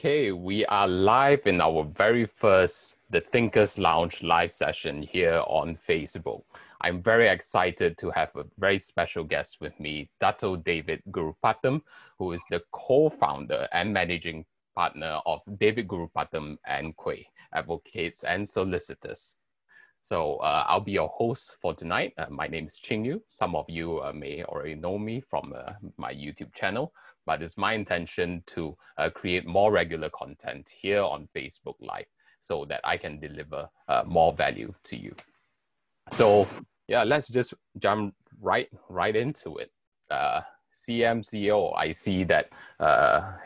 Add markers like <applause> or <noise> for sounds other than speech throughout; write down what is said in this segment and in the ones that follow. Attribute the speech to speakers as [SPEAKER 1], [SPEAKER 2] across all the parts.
[SPEAKER 1] Okay, we are live in our very first The Thinkers Lounge live session here on Facebook. I'm very excited to have a very special guest with me, Dato David Gurupatham, who is the co-founder and managing partner of David Gurupatham and Koay, advocates and solicitors. So uh, I'll be your host for tonight. Uh, my name is Ching Yu. Some of you uh, may already know me from uh, my YouTube channel but it's my intention to uh, create more regular content here on Facebook Live so that I can deliver uh, more value to you. So yeah, let's just jump right right into it. CMCO, I see that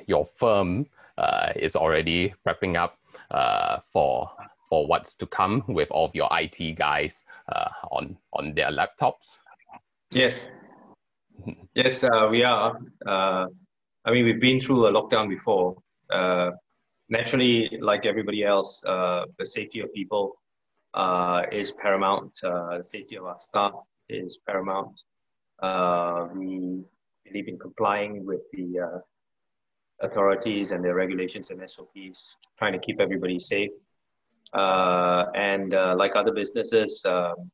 [SPEAKER 1] your firm is already prepping up for for what's to come with all of your IT guys uh, on on their laptops.
[SPEAKER 2] Yes, <laughs> yes, uh, we are. Uh, I mean, we've been through a lockdown before. Uh, naturally, like everybody else, uh, the safety of people uh, is paramount. Uh, the safety of our staff is paramount. Uh, we believe in complying with the uh, authorities and their regulations and SOPs, trying to keep everybody safe. And like other businesses, um,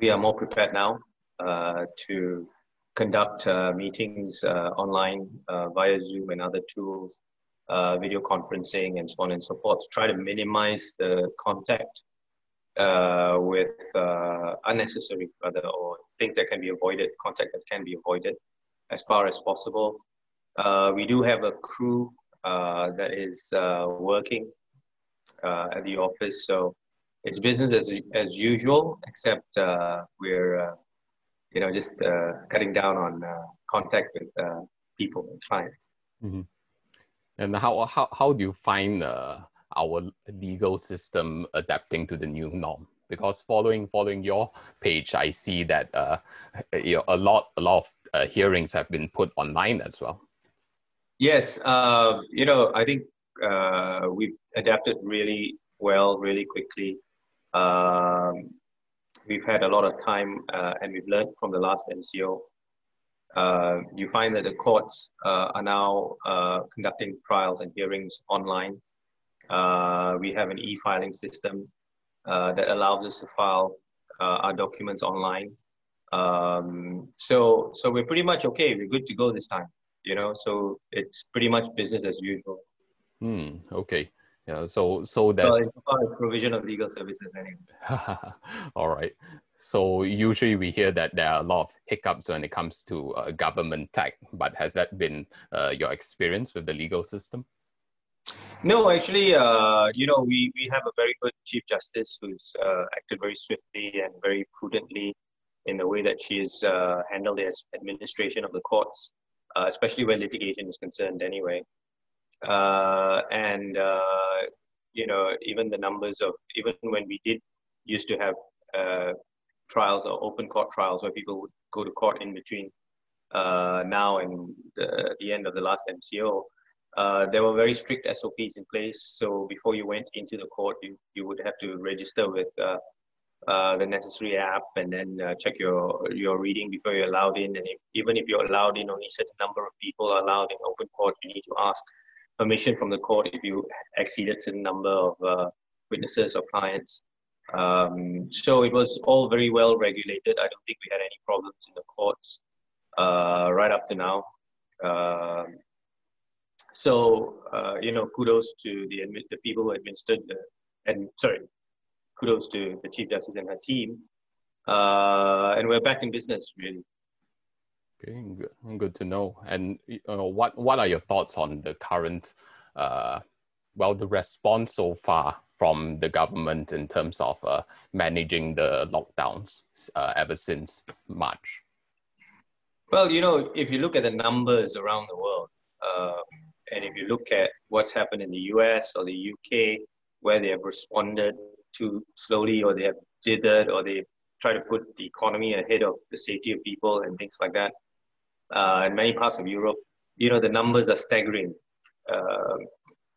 [SPEAKER 2] we are more prepared now to conduct uh, meetings uh, online uh, via Zoom and other tools, uh, video conferencing, and so on and so forth. To Try to minimize the contact uh, with uh, unnecessary, rather, or things that can be avoided, contact that can be avoided as far as possible. we do have a crew that is working at the office, so it's business as, as usual, except we're you know, just uh, cutting down on uh, contact with uh, people and clients. Mm-hmm.
[SPEAKER 1] And how, how, how do you find uh, our legal system adapting to the new norm? Because following following your page, I see that uh, you know, a lot a lot of uh, hearings have been put online as well.
[SPEAKER 2] Yes, you know, I think we've adapted really well, really quickly. Um, we've had a lot of time uh, and we've learned from the last MCO. Uh, you find that the courts uh, are now uh, conducting trials and hearings online. Uh, we have an e-filing system uh, that allows us to file our documents online. Um, so, so we're pretty much okay. We're good to go this time. You know, so it's pretty much business as usual.
[SPEAKER 1] Hmm. Okay. Yeah, so so that's
[SPEAKER 2] so provision of legal services anyway. <laughs>
[SPEAKER 1] All right. So usually we hear that there are a lot of hiccups when it comes to uh, government tech, but has that been uh, your experience with the legal system?
[SPEAKER 2] No, actually, uh, you know, we, we have a very good Chief Justice who's uh, acted very swiftly and very prudently in the way that she has uh, handled the administration of the courts, uh, especially where litigation is concerned anyway and uh, you know even the numbers of even when we did used to have uh, trials or open court trials where people would go to court in between uh, now and the, the end of the last MCO. Uh, there were very strict SOPs in place. So before you went into the court, you, you would have to register with uh, uh, the necessary app and then uh, check your your reading before you're allowed in. And if, even if you're allowed in, only a certain number of people are allowed in open court. You need to ask permission from the court if you exceeded certain number of uh, witnesses or clients. Um, so it was all very well regulated. I don't think we had any problems in the courts uh, right up to now. Uh, so uh, you know, kudos to the the people who administered the and sorry, kudos to the chief justice and her team. Uh, and we're back in business really.
[SPEAKER 1] Okay, good, good to know. And uh, what what are your thoughts on the current, uh, well, the response so far from the government in terms of uh, managing the lockdowns uh, ever since March?
[SPEAKER 2] Well, you know, if you look at the numbers around the world, um, and if you look at what's happened in the US or the UK, where they have responded too slowly, or they have jithered, or they try to put the economy ahead of the safety of people and things like that uh, in many parts of Europe, you know, the numbers are staggering. Uh,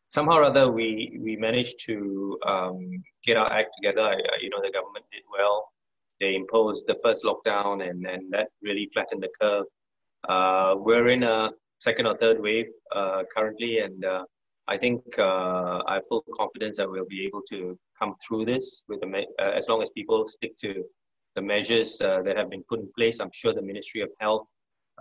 [SPEAKER 2] somehow or other, we, we managed to um, get our act together. you know, the government did well. They imposed the first lockdown, and, and that really flattened the curve. Uh, we're in a second or third wave uh, currently, and uh, I think uh, I have full confidence that we'll be able to come through this with the as long as people stick to the measures that have been put in place. I'm sure the Ministry of Health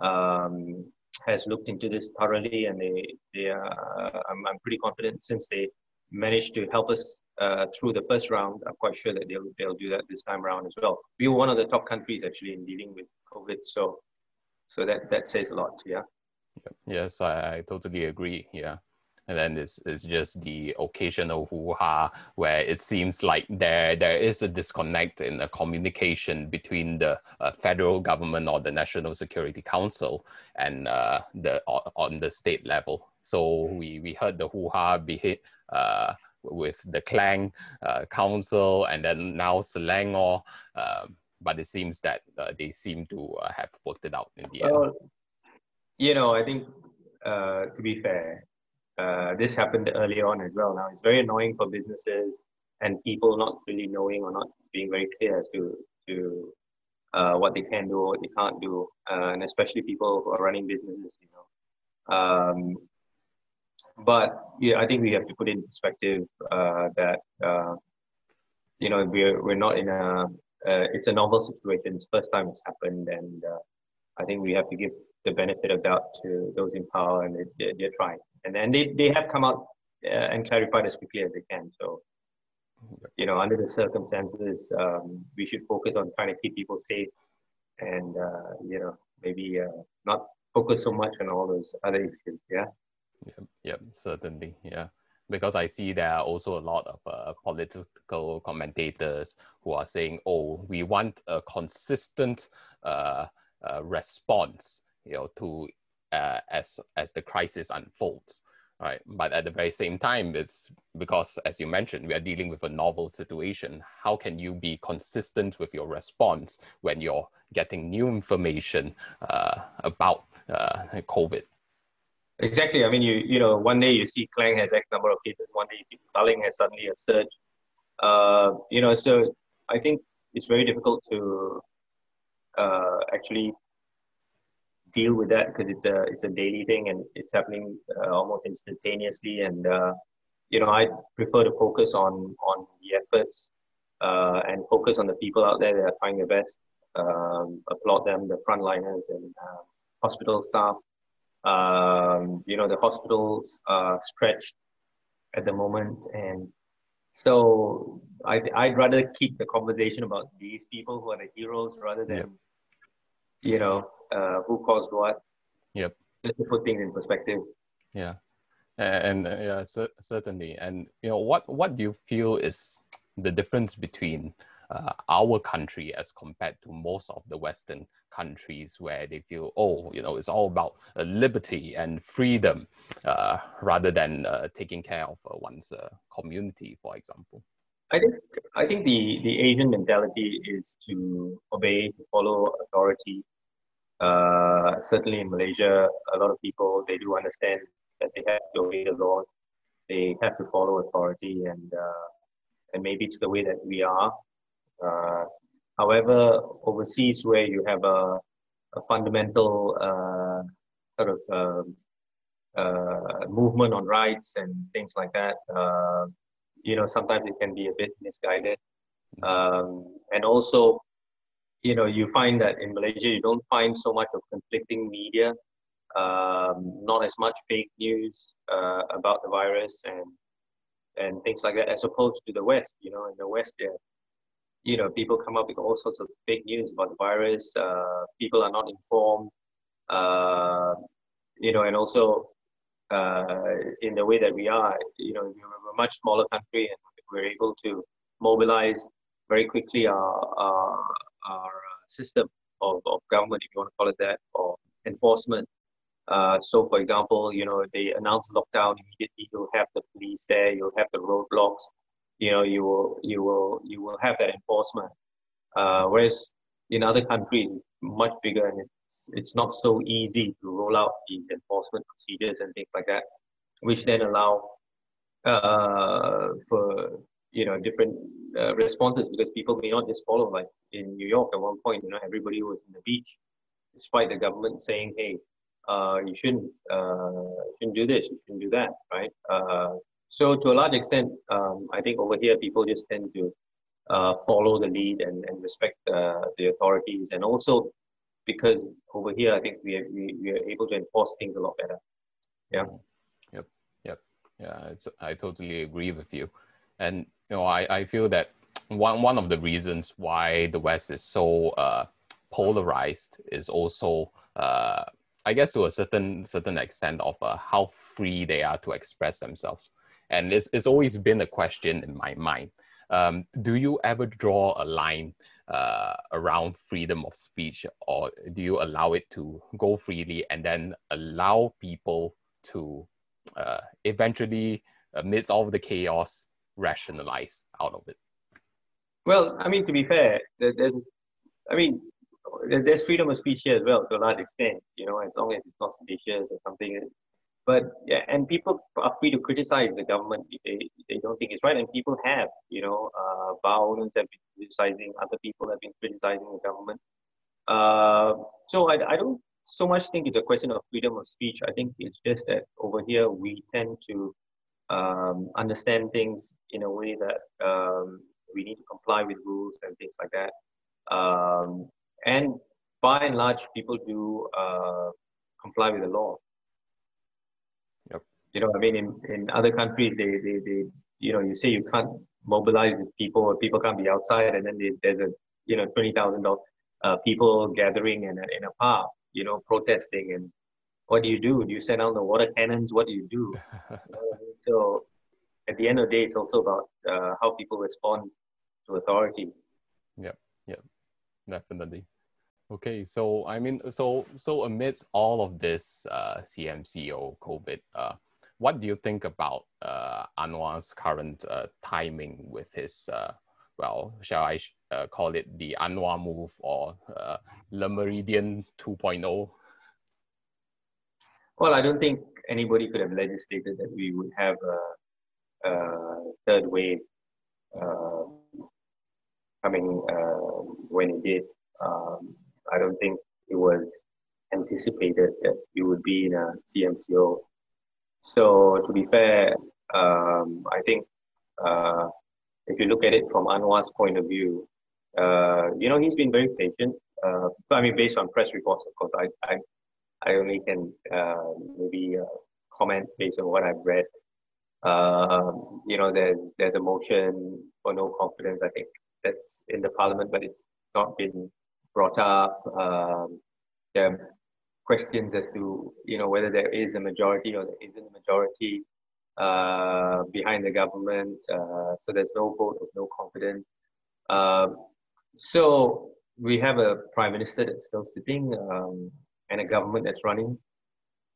[SPEAKER 2] um, has looked into this thoroughly, and they they are. I'm, I'm pretty confident since they managed to help us uh, through the first round. I'm quite sure that they'll they'll do that this time around as well. We were one of the top countries actually in dealing with COVID, so so that that says a lot. Yeah.
[SPEAKER 1] Yes, I, I totally agree. Yeah and then it's, it's just the occasional hoo-ha where it seems like there there is a disconnect in the communication between the uh, federal government or the National Security Council and uh, the on the state level. So we, we heard the hoo-ha be uh, with the Klang uh, Council and then now Selangor, um, but it seems that uh, they seem to uh, have worked it out in the end.
[SPEAKER 2] you know, I think to be fair, uh, this happened early on as well. Now it's very annoying for businesses and people not really knowing or not being very clear as to to uh, what they can do or what they can't do, uh, and especially people who are running businesses. You know, um, but yeah, I think we have to put in perspective uh, that uh, you know we're we're not in a it's a novel situation. It's first time it's happened, and I think we have to give the benefit of doubt to those in power, and they, they're trying and then they, they have come out uh, and clarified as quickly as they can. So, you know, under the circumstances, um, we should focus on trying to keep people safe, and uh, you know, maybe uh, not focus so much on all those other issues. Yeah.
[SPEAKER 1] Yep. Yep. Certainly. Yeah. Because I see there are also a lot of uh, political commentators who are saying, "Oh, we want a consistent uh, uh, response, you know, to uh, as as the crisis unfolds right? But at the very same time it's because as you mentioned we are dealing with a novel situation. How can you be consistent with your response when you're getting new information uh, about uh, covid?
[SPEAKER 2] Exactly. I mean you you know one day you see klang has x number of cases one day you see Petaling has suddenly a surge. Uh, you know so i think it's very difficult to uh, actually deal with that because it's a it's a daily thing and it's happening uh, almost instantaneously. And uh, you know, I prefer to focus on on the efforts uh, and focus on the people out there that are trying their best. Um, applaud them, the frontliners and uh, hospital staff. Um, you know, the hospitals are stretched at the moment, and so I'd, I'd rather keep the conversation about these people who are the heroes rather than, you know, uh, who caused what.
[SPEAKER 1] Yep.
[SPEAKER 2] Just to put things in perspective.
[SPEAKER 1] Yeah, and, uh, yeah, certainly. And you know, what what do you feel is the difference between uh, our country as compared to most of the Western countries where they feel, oh, you know, it's all about uh, liberty and freedom uh, rather than uh, taking care of uh, one's uh, community, for example.
[SPEAKER 2] I think I think the, the Asian mentality is to obey, to follow authority, uh, certainly in Malaysia, a lot of people they do understand that they have to obey the laws, they have to follow authority, and uh, and maybe it's the way that we are. Uh, however, overseas where you have a, a fundamental uh, sort of um, uh, movement on rights and things like that, uh, you know, sometimes it can be a bit misguided, um, and also you know, you find that in Malaysia, you don't find so much of conflicting media, um, not as much fake news uh, about the virus and and things like that, as opposed to the West. You know, in the West, there, you know, people come up with all sorts of fake news about the virus. Uh, people are not informed. Uh, you know, and also uh, in the way that we are, you know, we're a much smaller country and we're able to mobilize very quickly our, our our uh, system of, of government, if you want to call it that, or enforcement. Uh, so, for example, you know, they announce lockdown immediately. You'll have the police there. You'll have the roadblocks. You know, you will, you will, you will have that enforcement. Uh, whereas in other countries, much bigger, and it's it's not so easy to roll out these enforcement procedures and things like that, which then allow uh, for you know different uh, responses because people may not just follow like in new york at one point you know everybody was in the beach despite the government saying hey uh, you shouldn't uh, shouldn't do this, you shouldn't do that, right? Uh, so to a large extent, um, I think over here people just tend to uh, follow the lead and, and respect uh, the authorities, and also because over here I think we are, we, we are able to enforce things a lot better. Yeah.
[SPEAKER 1] Yep. Yep. Yeah. It's, I totally agree with you, and you know I, I feel that one one of the reasons why the West is so uh, polarized is also uh, I guess to a certain certain extent of uh, how free they are to express themselves. And it's, it's always been a question in my mind. Um, do you ever draw a line uh, around freedom of speech, or do you allow it to go freely and then allow people to uh, eventually, amidst all of the chaos, rationalize out of it?
[SPEAKER 2] Well, I mean, to be fair, there's, I mean, there's freedom of speech here as well to a large extent, you know, as long as it's not seditious or something. But yeah, and people are free to criticize the government if they, they don't think it's right, and people have, you know, uh, bar have been criticizing, other people have been criticizing the government. Uh, so I, I don't so much think it's a question of freedom of speech. I think it's just that over here we tend to um, understand things in a way that um, we need to comply with rules and things like that. Um, and by and large, people do uh, comply with the law.
[SPEAKER 1] Yep.
[SPEAKER 2] You know, I mean, in, in other countries, they, they, they, you know, you say you can't mobilize people or people can't be outside, and then they, there's a, you know, twenty thousand uh, people gathering in a, in a park, you know, protesting, and what do you do? Do you send out the water cannons? What do you do? <laughs> so, at the end of the day, it's also about uh, how people respond to authority.
[SPEAKER 1] Yep. Yep. Definitely. Okay, so I mean, so so amidst all of this uh, CMCO COVID, uh, what do you think about uh, Anwar's current uh, timing with his, uh, well, shall I uh, call it the Anwar move or uh, Le Méridien 2.0?
[SPEAKER 2] Well, I don't think anybody could have legislated that we would have a, a third wave uh, coming uh, when it did. Um, I don't think it was anticipated that we would be in a CMCO. So to be fair, um, I think uh, if you look at it from Anwar's point of view, uh, you know, he's been very patient. Uh, I mean, based on press reports, of course, I, I, I only can uh, maybe uh, comment based on what I've read. Um, you know, there's, there's a motion for no confidence, I think that's in the parliament, but it's not been brought up. Um, there are questions as to you know whether there is a majority or there isn't a majority uh, behind the government. Uh, so there's no vote of no confidence. Um, so we have a prime minister that's still sitting um, and a government that's running.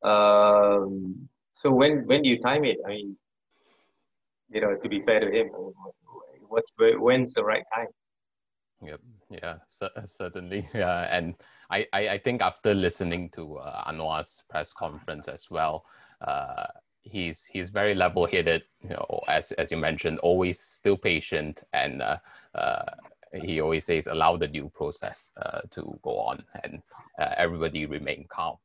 [SPEAKER 2] Um, so when when do you time it? I mean, you know, to be fair to him, what's when's the right time?
[SPEAKER 1] Yep. Yeah, certainly. <laughs> Yeah, and I, I, I think after listening to uh, Anwar's press conference as well, uh, he's he's very level-headed. You know, as as you mentioned, always still patient, and uh, uh, he always says allow the due process uh, to go on, and uh, everybody remain calm.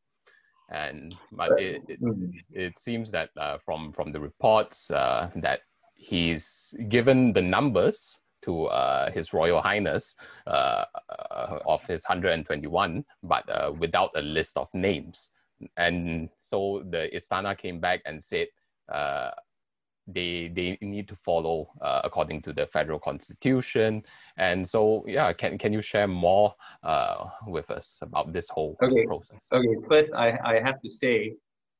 [SPEAKER 1] And but it it, mm-hmm. it seems that uh, from from the reports uh, that he's given the numbers to uh, His Royal Highness uh, uh of his 121, but uh, without a list of names. And so the Istana came back and said uh, they they need to follow uh, according to the federal constitution. And so, yeah, can can you share more uh, with us about this whole
[SPEAKER 2] okay.
[SPEAKER 1] process?
[SPEAKER 2] Okay, first I, I have to say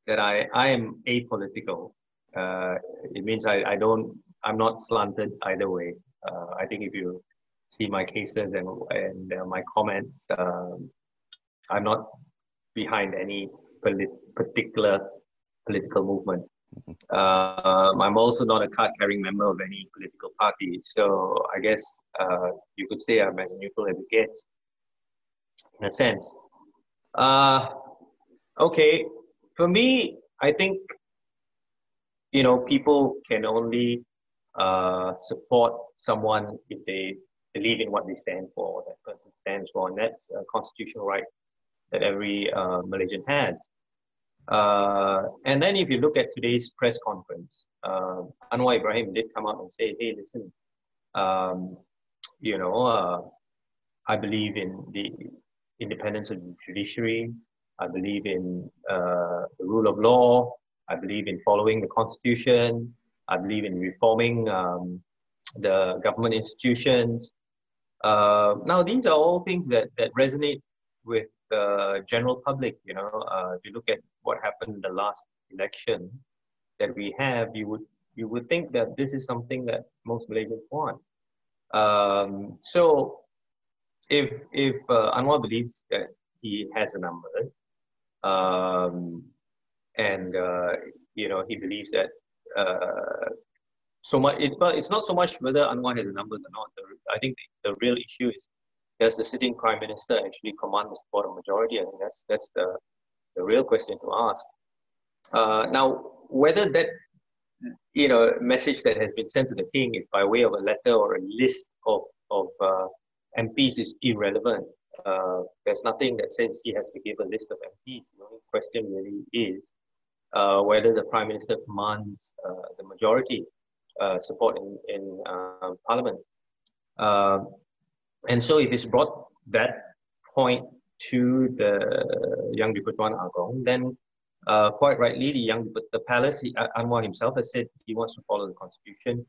[SPEAKER 2] that I, I am apolitical. Uh, it means I, I don't I'm not slanted either way. Uh, I think if you see my cases and, and uh, my comments, um, I'm not behind any polit- particular political movement. Um, I'm also not a card carrying member of any political party. So I guess uh, you could say I'm as neutral as it gets, in a sense. Uh, okay, for me, I think you know people can only uh, support someone if they believe in what they stand for, that person stands for, and that's a constitutional right that every uh, Malaysian has. Uh, and then if you look at today's press conference, uh, Anwar Ibrahim did come out and say, hey, listen, um, you know, uh, I believe in the independence of the judiciary. I believe in uh, the rule of law. I believe in following the constitution. I believe in reforming um, the government institutions. Uh, now, these are all things that, that resonate with the general public. You know, uh, if you look at what happened in the last election that we have, you would you would think that this is something that most Malaysians want. Um, so, if if uh, Anwar believes that he has the numbers, um, and uh, you know he believes that uh, so much. It, it's not so much whether Anwar has the numbers or not. The, I think the real issue is does the sitting prime minister actually command the support of majority? I think that's that's the the real question to ask. Uh, now, whether that you know message that has been sent to the king is by way of a letter or a list of of uh, MPs is irrelevant. Uh, there's nothing that says he has to give a list of MPs. The only question really is uh, whether the prime minister commands uh, the majority uh, support in in uh, parliament. And so, if it's brought that point to the Yang di-Pertuan Agong, then uh, quite rightly, the young the palace, Anwar himself has said he wants to follow the constitution,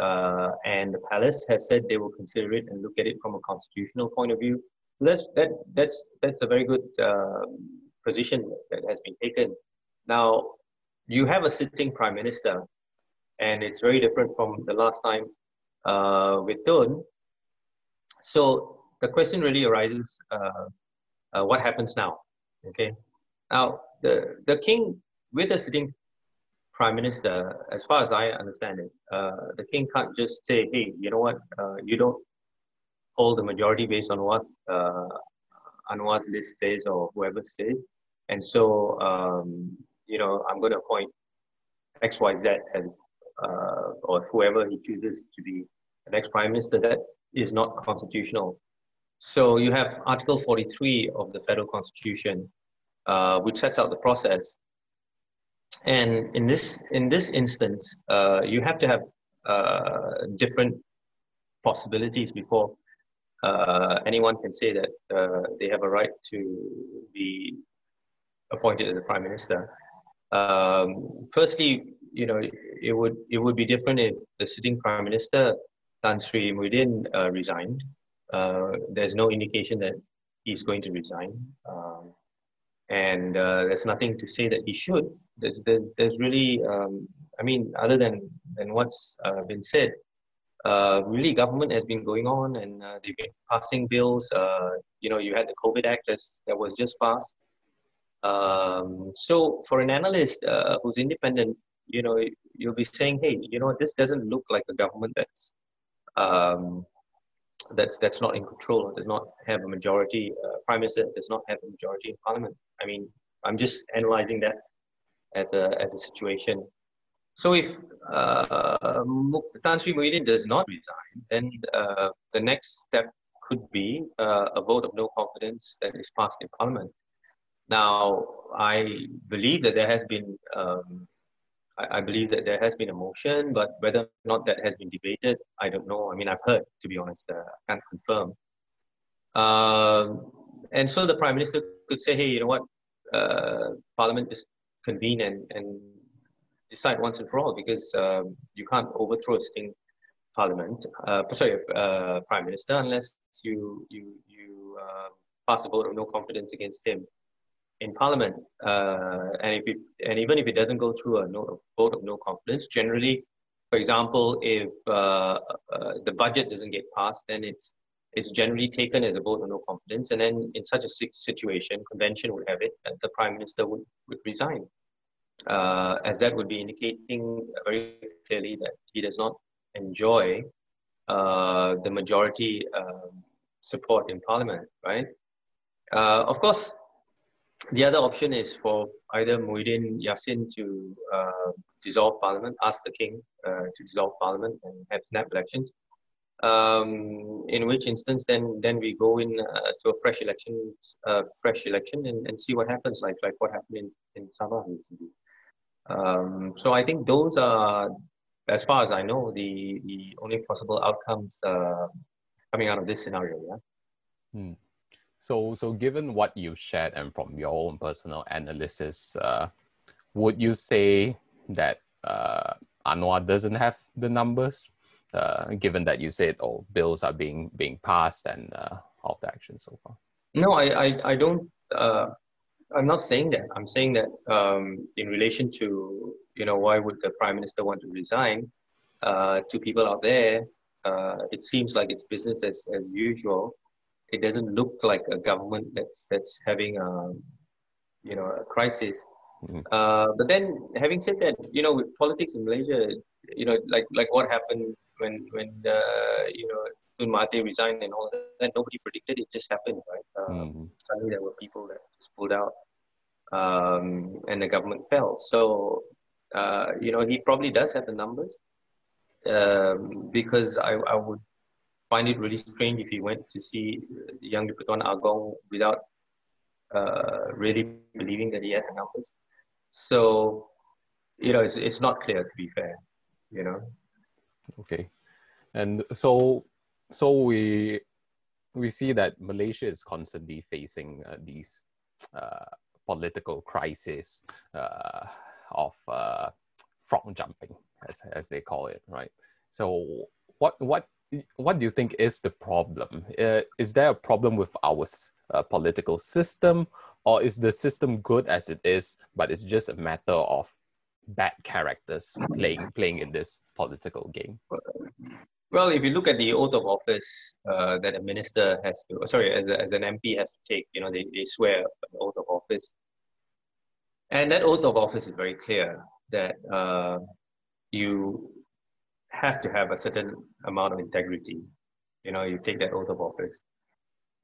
[SPEAKER 2] uh, and the palace has said they will consider it and look at it from a constitutional point of view. That's that that's that's a very good uh, position that has been taken. Now, you have a sitting prime minister, and it's very different from the last time uh, with Tun. So the question really arises: uh, uh, what happens now? Okay, now the the king with the sitting prime minister, as far as I understand it, uh, the king can't just say, "Hey, you know what? Uh, you don't hold the majority based on what Anwar's list says or whoever says, and so um, you know I'm going to appoint X, Y, Z as uh, or whoever he chooses to be the next prime minister." That is not constitutional. So you have Article 43 of the federal constitution uh, which sets out the process. And in this in this instance, uh, you have to have uh, different possibilities before uh, anyone can say that uh, they have a right to be appointed as a prime minister. Um, firstly, you know, it would it would be different if the sitting prime minister Tan Sri Muhyiddin uh, resigned. there's no indication that he's going to resign. Um, and uh, there's nothing to say that he should. There's, there, there's really, um, I mean, other than, than what's uh, been said, uh, really government has been going on and uh, they've been passing bills. Uh, you know, you had the COVID Act that was just passed. Um, so for an analyst uh, who's independent, you know, you'll be saying, hey, you know, this doesn't look like a government that's um, that's that's not in control does not have a majority uh, prime minister does not have a majority in parliament i mean i'm just analyzing that as a as a situation so if uh, Tan Sri Muhyiddin does not resign, then uh, the next step could be uh, a vote of no confidence that is passed in Parliament. Now, I believe that there has been um, I, I, believe that there has been a motion, but whether or not that has been debated, I don't know. I mean, I've heard, to be honest, uh, I can't confirm. Um, and so the prime minister could say, hey, you know what, uh, parliament just convene and, and decide once and for all because um, you can't overthrow a sitting parliament, uh, sorry, uh, prime minister, unless you, you, you uh, pass a vote of no confidence against him in Parliament, uh, and if it, and even if it doesn't go through a, no, a vote of no confidence, generally, for example, if uh, uh, the budget doesn't get passed, then it's it's generally taken as a vote of no confidence, and then in such a situation, convention would have it that the prime minister would would resign, uh, as that would be indicating very clearly that he does not enjoy uh, the majority um, support in Parliament, right? Uh, of course, the other option is for either Muhyiddin Yassin to uh, dissolve parliament, ask the king uh, to dissolve parliament and have snap elections, Um, in which instance, then then we go in uh, to a fresh election, uh, fresh election, and, and see what happens. Like like what happened in in Sabah recently. Um, so I think those are, as far as I know, the the only possible outcomes uh, coming out of this scenario. Yeah.
[SPEAKER 1] Hmm. So so given what you shared and from your own personal analysis, uh, would you say that uh, Anwar doesn't have the numbers? uh, given that you said oh bills are being being passed and uh, all the action so far?
[SPEAKER 2] No i i, I don't uh, i'm not saying that. I'm saying that um, in relation to you know why would the prime minister want to resign? Uh, to people out there uh, it seems like it's business as, as usual it doesn't look like a government that's that's having a you know a crisis mm-hmm. uh, but then having said that you know with politics in malaysia you know like like what happened when when the you know Tun Mahathir resigned and all that, nobody predicted it. Just happened, right? Um, mm-hmm. Suddenly there were people that just pulled out, um, and the government fell. So uh, you know he probably does have the numbers, um, because I, I would find it really strange if he went to see the Yang Dipertuan Agong without uh, really believing that he had the numbers. So you know it's it's not clear to be fair, you know.
[SPEAKER 1] Okay, and so so we we see that Malaysia is constantly facing uh, these uh, political crises uh, of uh, frog jumping, as as they call it, right? So what what what do you think is the problem? Uh, is there a problem with our uh, political system, or is the system good as it is, but it's just a matter of bad characters playing playing in this political game?
[SPEAKER 2] Well, if you look at the oath of office uh, that a minister has to, sorry, as, a, as an MP has to take, you know, they, they swear the oath of office. And that oath of office is very clear that uh, you have to have a certain amount of integrity. You know, you take that oath of office.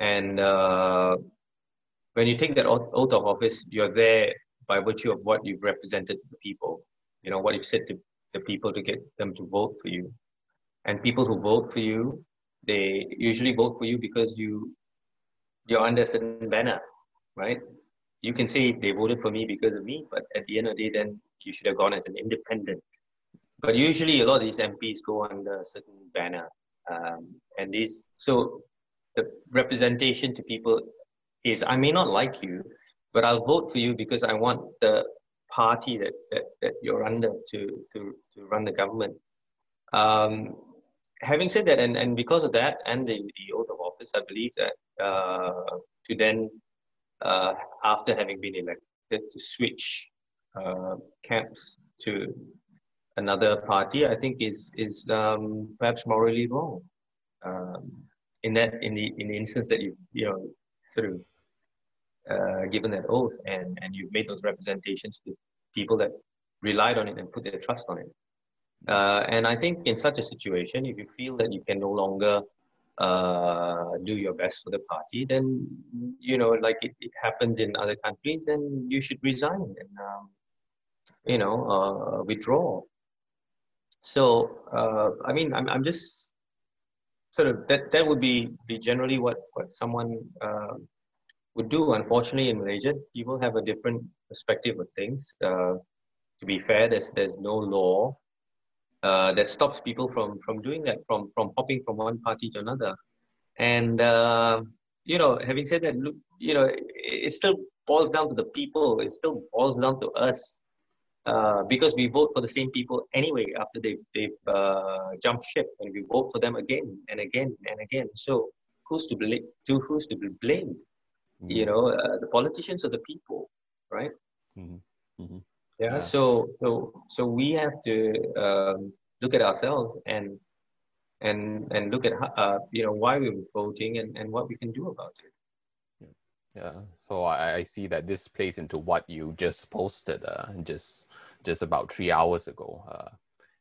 [SPEAKER 2] And uh, when you take that oath of office, you're there by virtue of what you've represented to the people, you know, what you've said to the people to get them to vote for you. And people who vote for you, they usually vote for you because you you're under a certain banner, right? You can say they voted for me because of me, but at the end of the day, then you should have gone as an independent. But usually, a lot of these MPs go under a certain banner, um, and these so the representation to people is I may not like you, but I'll vote for you because I want the party that, that, that you're under to, to, to run the government. Um, having said that, and, and because of that and the, the oath of office, I believe that uh, to then, uh, after having been elected, to switch uh, camps to another party, I think is is um, perhaps morally wrong. Um, in that, in the in the instance that you you know sort of uh, given that oath and, and you've made those representations to people that relied on it and put their trust on it. Uh, and I think in such a situation, if you feel that you can no longer uh, do your best for the party, then, you know, like it, it happens in other countries, then you should resign and, um, you know, uh, withdraw. So, uh, I mean, I'm, I'm just sort of, that, that would be, be generally what, what someone uh, would do. Unfortunately, in Malaysia, people have a different perspective of things. Uh, to be fair, there's there's no law uh, that stops people from from doing that, from from hopping from one party to another. And uh, you know, having said that, look, you know, it, it, still boils down to the people. It still boils down to us. Uh, because we vote for the same people anyway after they've, they've uh, jumped ship and we vote for them again and again and again. So who's to blame? To who's to be blamed? Mm-hmm. You know, uh, the politicians or the people, right? Mm-hmm. Mm-hmm. Yeah. So so so we have to um, look at ourselves and and and look at uh, you know why we were voting and, and what we can do about it.
[SPEAKER 1] Yeah. So I, I see that this plays into what you just posted uh, just just about three hours ago. Uh,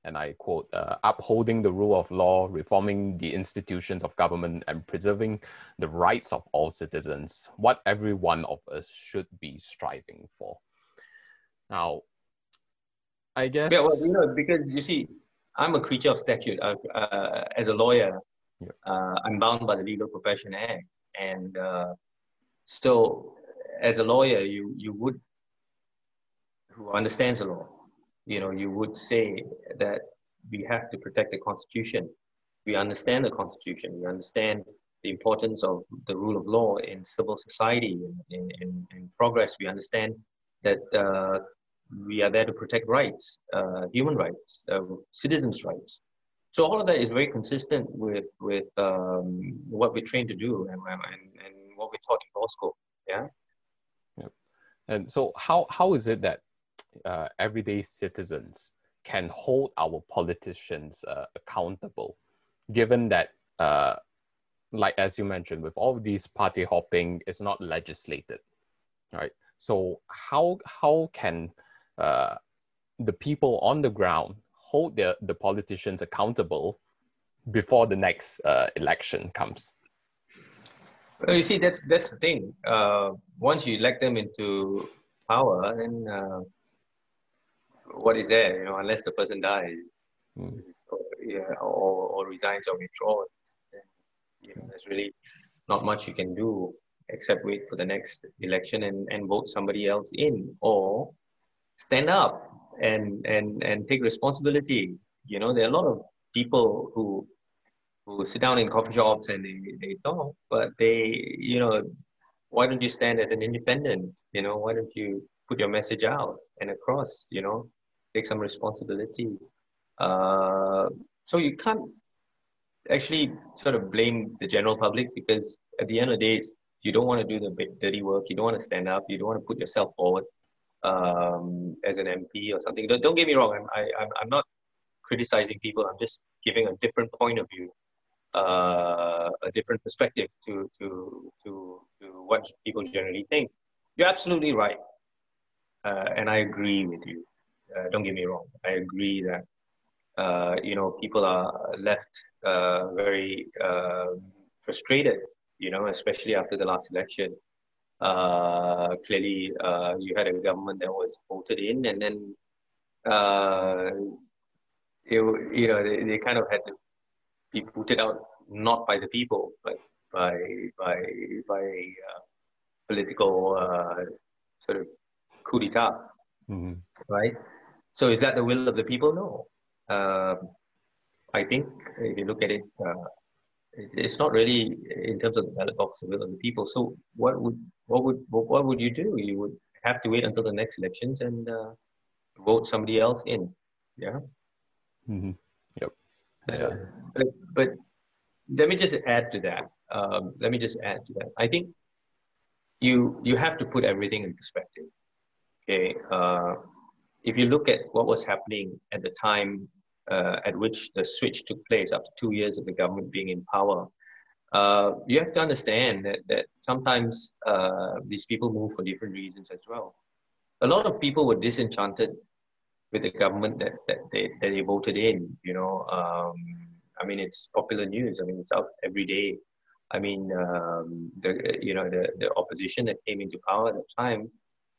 [SPEAKER 1] and I quote, uh, upholding the rule of law, reforming the institutions of government, and preserving the rights of all citizens, what every one of us should be striving for. Now, I guess.
[SPEAKER 2] Yeah, well, you know, because you see, I'm a creature of statute. Uh, uh, as a lawyer, Uh, I'm bound by the Legal Profession Act, and uh, so as a lawyer, you you would who understands the law, you know, you would say that we have to protect the Constitution. We understand the Constitution. We understand the importance of the rule of law in civil society in, in, in progress. We understand that uh, we are there to protect rights, uh, human rights, uh, citizens' rights. So all of that is very consistent with with um, what we're trained to do and, and, and what we're taught in law school. Yeah.
[SPEAKER 1] Yep. And so how how is it that uh, everyday citizens can hold our politicians uh, accountable, given that, uh, like as you mentioned, with all these party hopping, it's not legislated, right? So how how can uh, the people on the ground hold the, the politicians accountable before the next uh, election comes?
[SPEAKER 2] Well, you see, that's that's the thing. Uh, once you elect them into power, then what is there, you know, unless the person dies, mm. or, yeah, or, or resigns or withdraws, then, you know, there's really not much you can do except wait for the next election and, and vote somebody else in or stand up and, and, and take responsibility. You know, there are a lot of people who who sit down in coffee shops and they, they talk, but they, you know, why don't you stand as an independent? You know, why don't you put your message out and across, you know, take some responsibility. Uh, so you can't actually sort of blame the general public because at the end of the day, you don't want to do the dirty work. You don't want to stand up. You don't want to put yourself forward um, as an MP or something. Don't, don't get me wrong. I'm, I, I'm, I'm not criticizing people. I'm just giving a different point of view, uh, a different perspective to, to, to, to what people generally think. You're absolutely right. Uh, and I agree with you. Uh, don't get me wrong. I agree that uh, you know people are left uh, very um, frustrated. You know, especially after the last election. Uh, clearly, uh, you had a government that was voted in, and then it, you know they, they kind of had to be put out not by the people, but by by by uh, political uh, sort of coup d'état, mm-hmm. right? So is that the will of the people? No. Uh, I think if you look at it, uh, it's not really in terms of the ballot box the will of the people. So what would what would what would you do? You would have to wait until the next elections and uh, vote somebody else in. Yeah.
[SPEAKER 1] Mm-hmm.
[SPEAKER 2] Yeah. but, but let me just add to that. Um, let me just add to that. I think you you have to put everything in perspective. Okay. Uh, if you look at what was happening at the time uh, at which the switch took place after two years of the government being in power, uh, you have to understand that, that sometimes uh, these people move for different reasons as well. A lot of people were disenchanted with the government that, that, they, that they voted in. You know, um, I mean, it's popular news. I mean, it's out every day. I mean, um, the you know the, the opposition that came into power at the time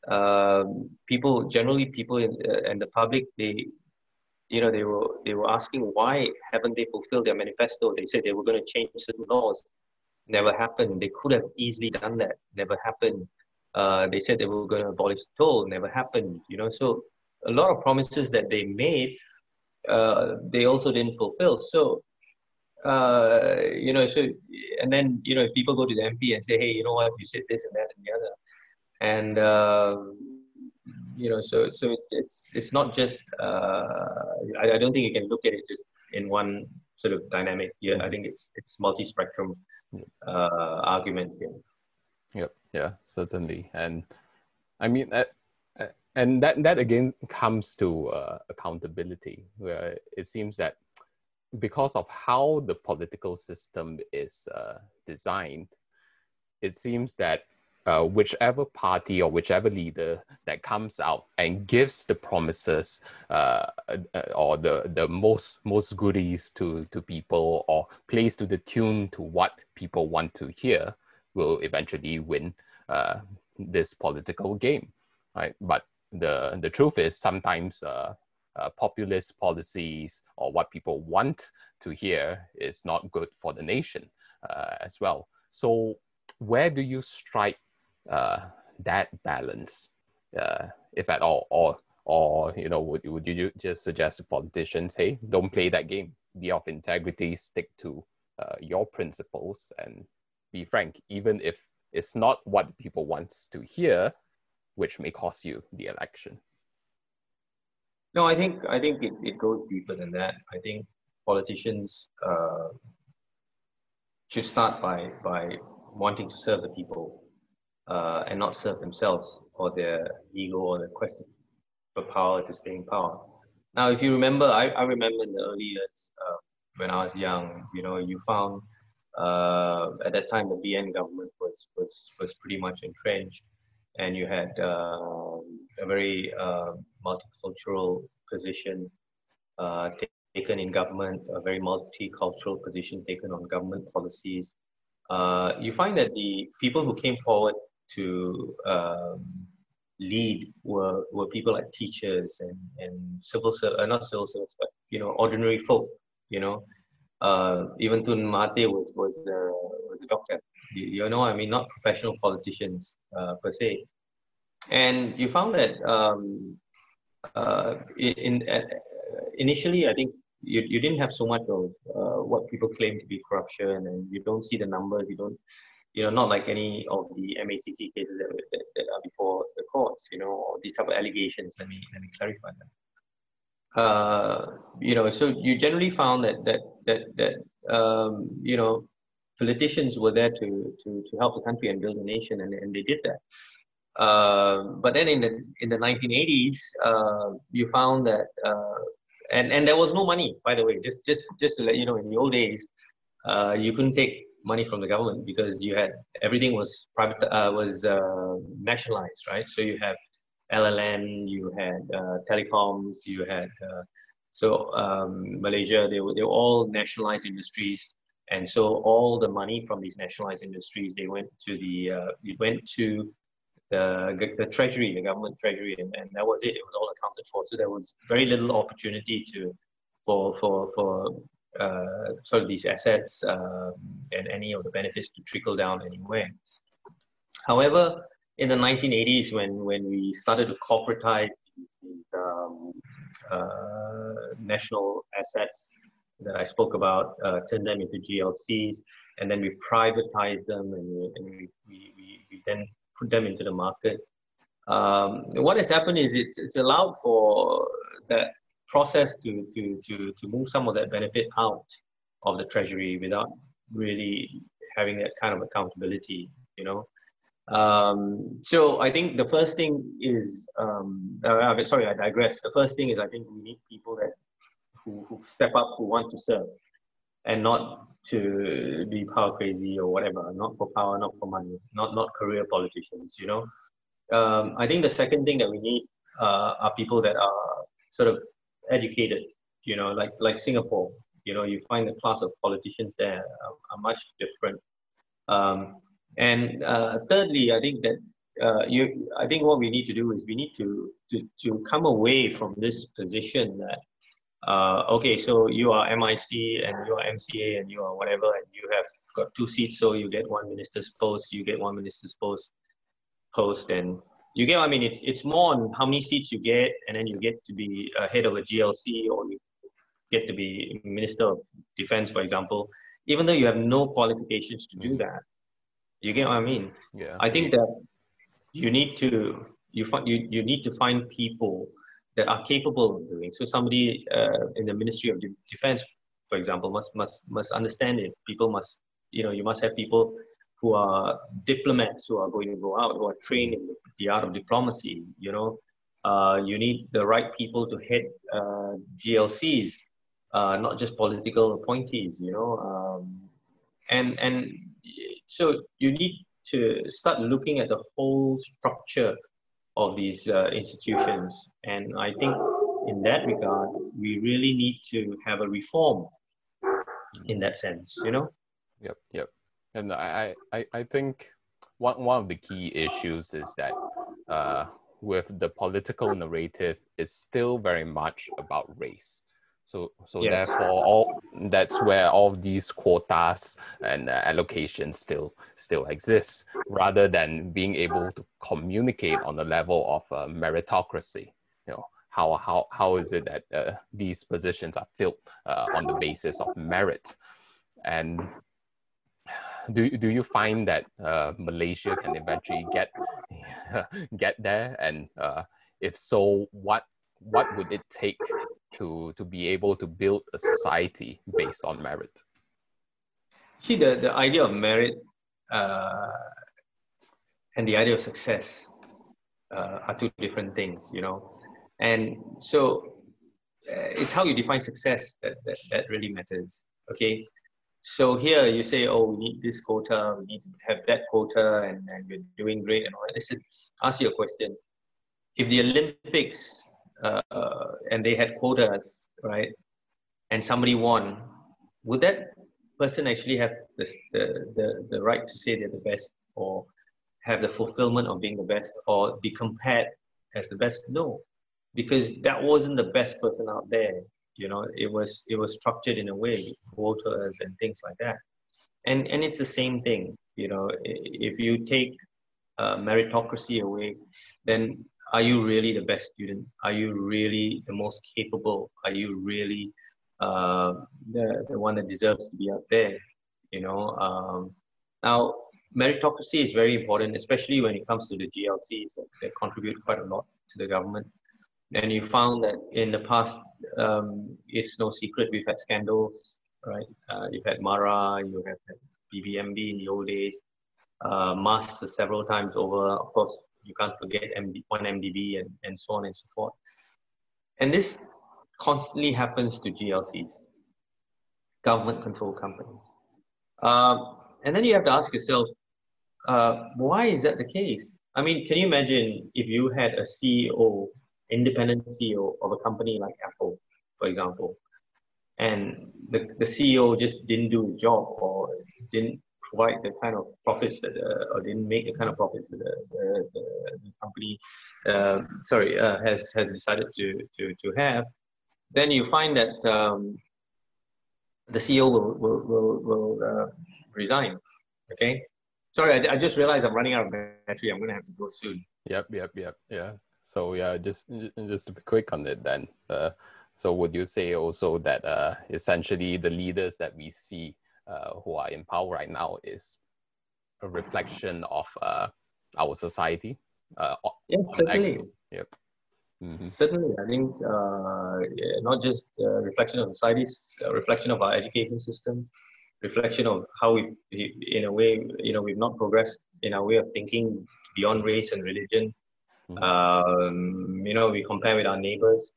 [SPEAKER 2] um, people generally people in, uh, and the public they you know they were they were asking why haven't they fulfilled their manifesto they said they were going to change certain laws never happened they could have easily done that never happened uh, they said they were going to abolish the toll never happened you know so a lot of promises that they made uh, they also didn't fulfill. So uh, you know so and then you know if people go to the mp and say hey you know what? You said this and that and the other. And uh, you know so so it's it's, it's not just uh, I, I don't think you can look at it just in one sort of dynamic yeah i think it's it's multi-spectrum uh, argument
[SPEAKER 1] yeah. yep. Yeah certainly. And i mean uh, and that that again comes to uh, accountability where it seems that because of how the political system is uh, designed it seems that uh, whichever party or whichever leader that comes out and gives the promises uh, uh, or the, the most most goodies to, to people or plays to the tune to what people want to hear will eventually win uh, this political game, right? But the the truth is sometimes uh, uh, populist policies or what people want to hear is not good for the nation uh, as well. So, where do you strike uh, that balance, uh, if at all, or or you know, would would you just suggest to politicians, hey, don't play that game, be of integrity, stick to uh, your principles, and be frank, even if it's not what people wants to hear, which may cost you the election.
[SPEAKER 2] No, I think I think it, it goes deeper than that. I think politicians uh, should start by by wanting to serve the people uh, and not serve themselves or their ego or the quest for power to stay in power. Now, if you remember, I, I remember in the early years uh, when I was young, you know, you found uh, at that time the BN government was was was pretty much entrenched, and you had uh, a very uh, multicultural position uh, taken in government, a very multicultural position taken on government policies. Uh, you find that the people who came forward to um, lead were, were people like teachers and, and civil uh, not civil servants, but you know ordinary folk. You know, uh, even Tun Mahathir was was, was a doctor. You, know, I mean, not professional politicians uh, per se. And you found that um, uh, in, in uh, initially, I think you, you didn't have so much of uh, what people claim to be corruption, and you don't see the numbers. You don't, you know, not like any of the MACC cases that, that, that are before the courts. You know, or these type of allegations. Let me let me clarify that. Uh, you know, so you generally found that that that that um, you know politicians were there to to to help the country and build a nation, and, and they did that. Uh, but then in the in the 1980s, uh, you found that, uh, and and there was no money. By the way, just just just to let you know, in the old days, uh, you couldn't take money from the government because you had everything was private uh, was nationalized, right? So you have LLN, you had telecoms, you had so um, Malaysia, they were they were all nationalized industries. And so all the money from these nationalized industries, they went to the, uh, it went to the, the treasury, the government treasury, and, and that was it. It was all accounted for. So there was very little opportunity to for for for uh, sort of these assets um, and any of the benefits to trickle down anywhere. However, in the 1980s, when when we started to corporatize these um, uh, national assets that I spoke about, uh, turn them into GLCs, and then we privatized them, and we, we, we, we then put them into the market. Um, what has happened is it's, it's allowed for that process to, to, to, to move some of that benefit out of the treasury without really having that kind of accountability, you know. Um, so I think the first thing is, um, uh, sorry, I digress. The first thing is I think we need people that who, who step up, who want to serve, and not to be power crazy or whatever, not for power, not for money, not not career politicians. You know, um, I think the second thing that we need uh, are people that are sort of educated. You know, like like Singapore. You know, you find the class of politicians there are, are much different. Um, and uh, thirdly, I think that uh, you, I think what we need to do is we need to to to come away from this position that uh, okay, so you are MIC and you are MCA and you are whatever, and you have got two seats, so you get one minister's post, you get one minister's post, post, and you get. I mean, it, it's more on how many seats you get, and then you get to be head of a GLC, or you get to be minister of defense, for example. Even though you have no qualifications to do mm. that, you get what I mean.
[SPEAKER 1] Yeah.
[SPEAKER 2] I think that you need to you find you, you need to find people that are capable of doing. So somebody uh, in the Ministry of Defense, for example, must must must understand it. People must, you know, you must have people who are diplomats who are going to go out, who are trained in the art of diplomacy. You know, uh, you need the right people to head uh, GLCs, uh, not just political appointees. You know, um, and and so you need to start looking at the whole structure of these uh, institutions. And I think in that regard, we really need to have a reform in that sense, you know?
[SPEAKER 1] Yep, yep. And I, I, I think one, one of the key issues is that uh, with the political narrative is still very much about race. So, so yes. therefore, all that's where all these quotas and uh, allocations still still exist, rather than being able to communicate on the level of uh, meritocracy. You know, how how how is it that uh, these positions are filled uh, on the basis of merit, and do do you find that uh, Malaysia can eventually get <laughs> get there, and uh, if so, what what would it take to to be able to build a society based on merit?
[SPEAKER 2] See, the, the idea of merit uh, and the idea of success uh, are two different things, you know. And so uh, it's how you define success that, that, that really matters. Okay. So here you say, oh, we need this quota, we need to have that quota, and, and we're doing great and all that. Said, ask you a question. If the Olympics uh, and they had quotas, right? And somebody won, would that person actually have the, the, the, the right to say they're the best or have the fulfillment of being the best or be compared as the best? No, because that wasn't the best person out there. You know, it was it was structured in a way, quotas and things like that. And and it's the same thing. You know, if you take uh, meritocracy away, then are you really the best student? Are you really the most capable? Are you really uh, the, the one that deserves to be out there? You know, um, now meritocracy is very important, especially when it comes to the GLCs that, that contribute quite a lot to the government. And you found that in the past, um, it's no secret we've had scandals, right? Uh, you've had Mara, you have had BBMB in the old days, uh, several times over. Of course, you can't forget MD, 1MDB and, and so on and so forth. And this constantly happens to GLCs, government controlled companies. Um, and then you have to ask yourself, uh, why is that the case? I mean, can you imagine if you had a CEO, independent CEO of a company like Apple, for example, and the, the CEO just didn't do his job or didn't provide the kind of profits that uh, or didn't make the kind of profits that the, the, the company uh, sorry uh, has has decided to to to have then you find that um, the CEO will will will, will uh, resign okay? Sorry I, I just realized I'm running out of battery. I'm gonna have to go soon.
[SPEAKER 1] Yep yep yep yeah. So yeah just just to be quick on it then uh, so would you say also that uh, essentially the leaders that we see uh, who are in power right now is a reflection of uh, our society. Uh,
[SPEAKER 2] yes, certainly. Yep. Mm-hmm. Certainly, I think uh, not just a reflection of society's a reflection of our education system, reflection of how we, in a way, you know, we've not progressed in our way of thinking beyond race and religion. Mm-hmm. Um, you know, we compare with our neighbors.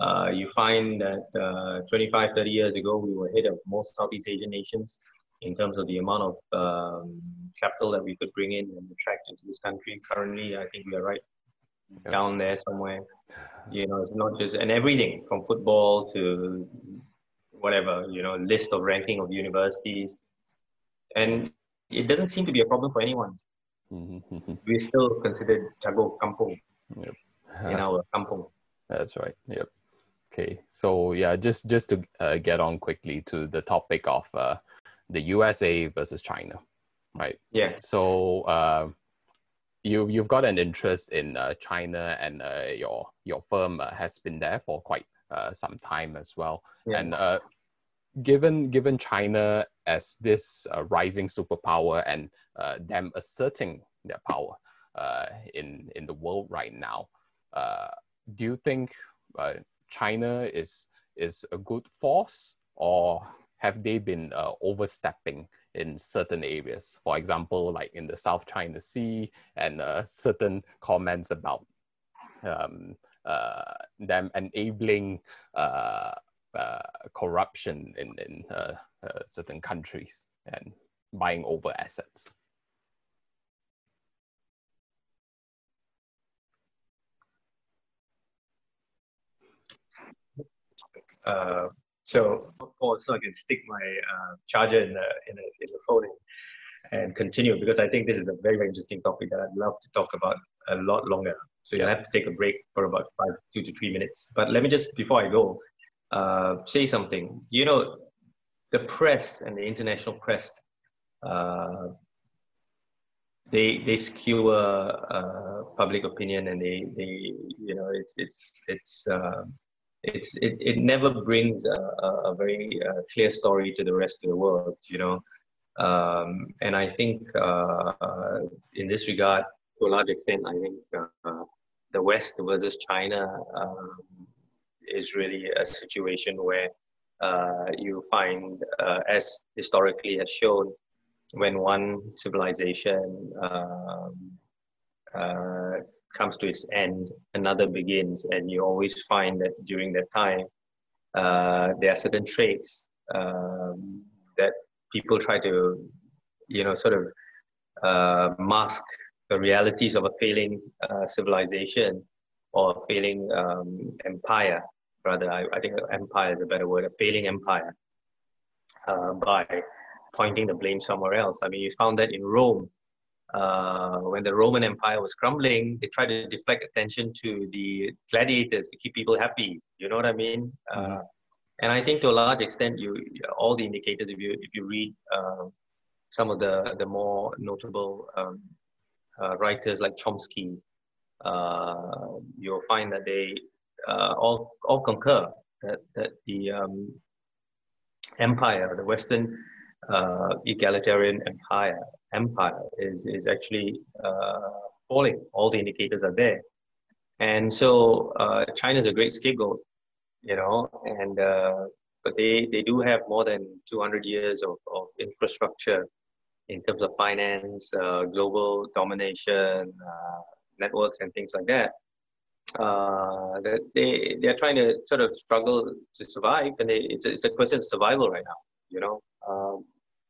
[SPEAKER 2] Uh, you find that uh, 25, 30 years ago, we were ahead of most Southeast Asian nations in terms of the amount of um, capital that we could bring in and attract into this country. Currently, I think we are right down there somewhere. You know, it's not just, and everything from football to whatever, you know, list of ranking of universities. And it doesn't seem to be a problem for anyone. Mm-hmm. We're still considered jaguh kampung yep. in our kampung.
[SPEAKER 1] That's right. Yep. Okay, so yeah, just just to uh, get on quickly to the topic of uh, the USA versus China, right?
[SPEAKER 2] Yeah.
[SPEAKER 1] So uh, you you've got an interest in uh, China, and uh, your your firm uh, has been there for quite uh, some time as well. Yeah. And uh, given given China as this uh, rising superpower and uh, them asserting their power uh, in in the world right now, uh, do you think uh, China is is a good force, or have they been uh, overstepping in certain areas? For example, like in the South China Sea, and uh, certain comments about um, uh, them enabling uh, uh, corruption in in uh, certain countries and buying over assets.
[SPEAKER 2] Uh, so Paul, so I can stick my uh, charger in the in the, in the phone. and continue because I think this is a very, very interesting topic that I'd love to talk about a lot longer. So you'll have to take a break for about five, two to three minutes. But let me just, before I go, uh, say something. You know, the press and the international press, uh, they they skewer uh, public opinion and they they you know it's it's it's uh, it's it, it never brings a, a very uh, clear story to the rest of the world you know? Um, and I think uh, in this regard to a large extent I think uh, the West versus China um, is really a situation where uh, you find as historically has shown when one civilization um, uh, comes to its end, another begins, and you always find that during that time, uh, there are certain traits um, that people try to, you know, sort of uh, mask the realities of a failing uh, civilization or failing um, empire. Rather, I, I, think empire is a better word, a failing empire, uh, by pointing the blame somewhere else. I mean, you found that in Rome. Uh, when the Roman Empire was crumbling, they tried to deflect attention to the gladiators to keep people happy. You know what I mean? Mm-hmm. Uh, and I think to a large extent, you all the indicators. If you if you read uh, some of the the more notable um, uh, writers like Chomsky, uh, you'll find that they uh, all all concur that that the um, empire, the Western uh, egalitarian empire empire is is actually uh, falling. All the indicators are there, and so uh, China is a great scapegoat, you know. And uh, but they they do have more than 200 years of, of infrastructure in terms of finance, uh, global domination, uh, networks, and things like that. Uh, that they they are trying to sort of struggle to survive, and they, it's a, it's a question of survival right now. You know, um,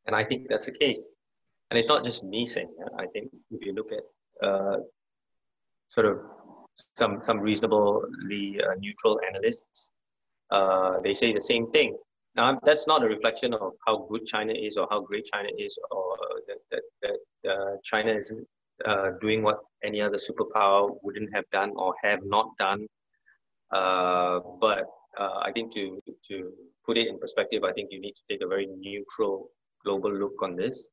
[SPEAKER 2] and I think that's the case. And it's not just me saying that. I think if you look at uh, sort of some some reasonably uh, neutral analysts, uh, they say the same thing. Now, that's not a reflection of how good China is or how great China is or that, that, that uh, China is uh, doing what any other superpower wouldn't have done or have not done. Uh, but I think to, to put it in perspective, I think you need to take a very neutral global look on this.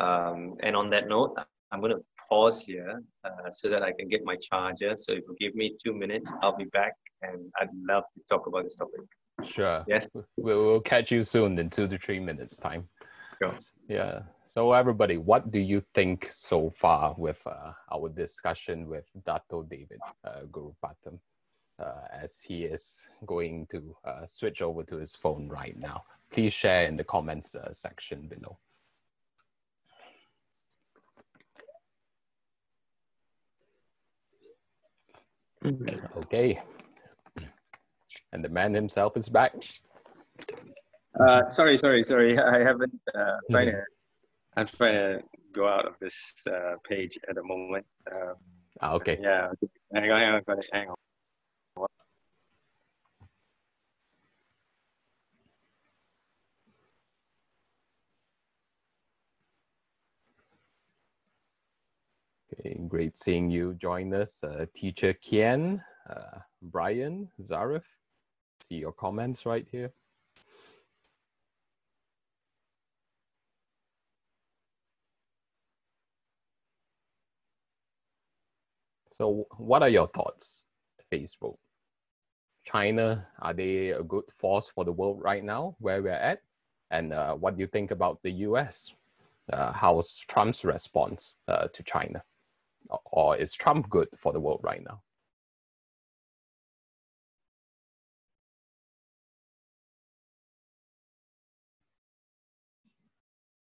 [SPEAKER 2] Um, and on that note, I'm going to pause here uh, so that I can get my charger. So if you give me two minutes, I'll be back and I'd love to talk about this topic.
[SPEAKER 1] Sure. Yes. We'll, catch you soon in two to three minutes time. Sure. Yeah. So everybody, what do you think so far with uh, our discussion with Dato David uh, Guru Patham? Uh, as he is going to uh, switch over to his phone right now please share in the comments uh, section below. Okay. And the man himself is back.
[SPEAKER 3] Uh, sorry, sorry, sorry. I haven't uh, trying to. I'm trying to go out of this uh, page at the moment. Um,
[SPEAKER 1] ah, okay.
[SPEAKER 3] Yeah. Hang on, hang on, hang on.
[SPEAKER 1] Great seeing you join us. Uh, Teacher Kian, uh, Brian, Zarif, see your comments right here. So what are your thoughts, Facebook? China, are they a good force for the world right now, where we're at? And uh, what do you think about the US? Uh, how's Trump's response uh, to China? Or is Trump good for the world right now?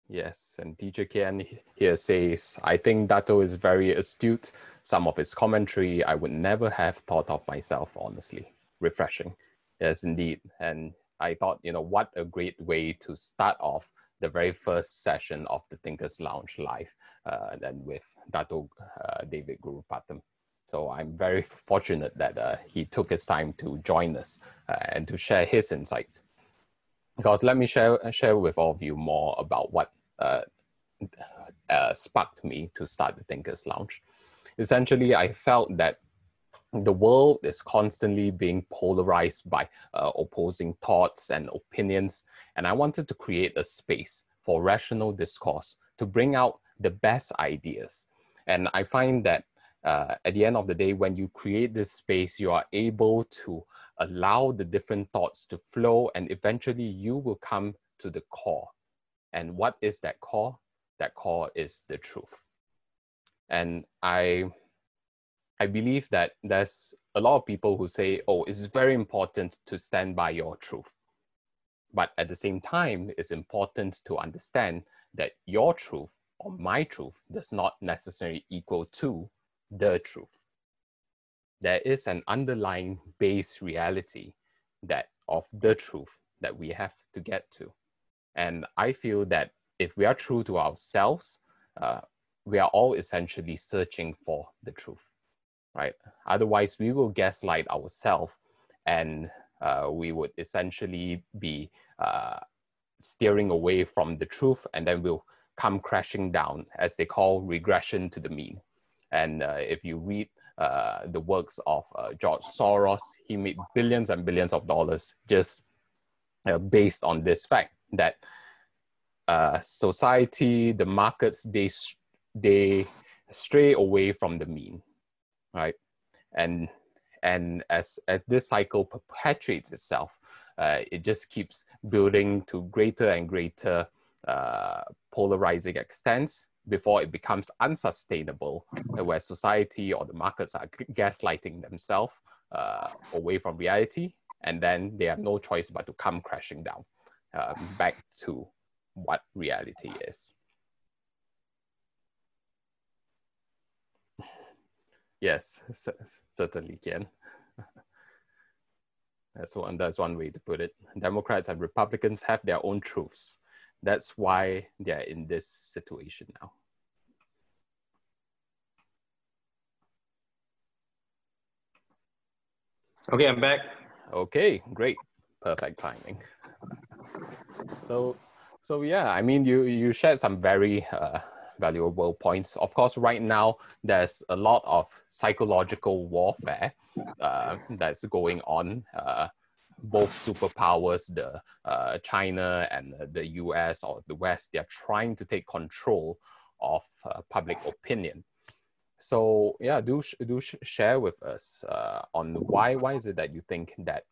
[SPEAKER 1] Yes, and DJ Ken here says, I think Dato is very astute. Some of his commentary I would never have thought of myself, honestly. Refreshing. Yes, indeed. And I thought, you know, what a great way to start off the very first session of the Thinkers Lounge Live, uh, and then with Dato uh, David Gurupatham. So I'm very fortunate that uh, he took his time to join us uh, and to share his insights. Because let me share, share with all of you more about what uh, uh, sparked me to start the Thinkers Lounge. Essentially, I felt that the world is constantly being polarized by uh, opposing thoughts and opinions, and I wanted to create a space for rational discourse to bring out the best ideas. And I find that uh, at the end of the day, when you create this space, you are able to allow the different thoughts to flow, and eventually you will come to the core. And what is that core? That core is the truth. And I I believe that there's a lot of people who say, oh, it's very important to stand by your truth. But at the same time, it's important to understand that your truth or my truth does not necessarily equal to the truth. There is an underlying base reality that of the truth that we have to get to. And I feel that if we are true to ourselves, uh, we are all essentially searching for the truth, right? Otherwise, we will gaslight ourselves and uh, we would essentially be uh, steering away from the truth and then we'll come crashing down, as they call regression to the mean. And uh, if you read uh, the works of uh, George Soros, he made billions and billions of dollars just uh, based on this fact that uh, society, the markets, they they stray away from the mean, right? And and as as this cycle perpetuates itself, uh, it just keeps building to greater and greater uh, polarizing extents before it becomes unsustainable, where society or the markets are gaslighting themselves uh, away from reality, and then they have no choice but to come crashing down uh, back to what reality is. Yes, certainly can. <laughs> That's one, that's one way to put it. Democrats and Republicans have their own truths. That's why they're in this situation now.
[SPEAKER 2] Okay, I'm back.
[SPEAKER 1] Okay, great. Perfect timing. So, so yeah, I mean, you you shared some very uh, valuable points. Of course, right now there's a lot of psychological warfare uh, that's going on. Uh, both superpowers, the uh, China and the U.S. or the West, they're trying to take control of uh, public opinion. So yeah, do do share with us uh, on why why is it that you think that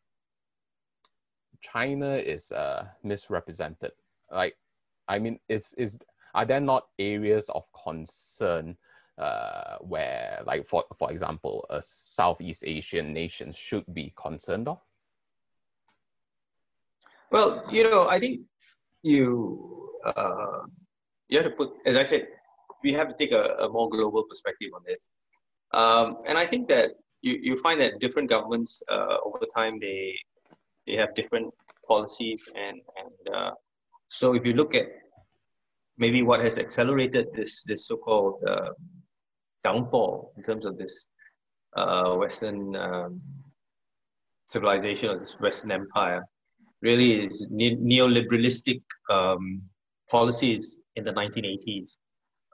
[SPEAKER 1] China is uh, misrepresented? Like, I mean, is is are there not areas of concern uh, where, like for for example, a Southeast Asian nation should be concerned of?
[SPEAKER 2] Well, you know, I think you uh, you have to put, as I said, we have to take a, a more global perspective on this. Um, and I think that you, you find that different governments uh, over time they they have different policies and and uh, so if you look at maybe what has accelerated this this so-called uh, downfall in terms of this uh, Western um, civilization or this Western empire really is ne- neoliberalistic um, policies in the 1980s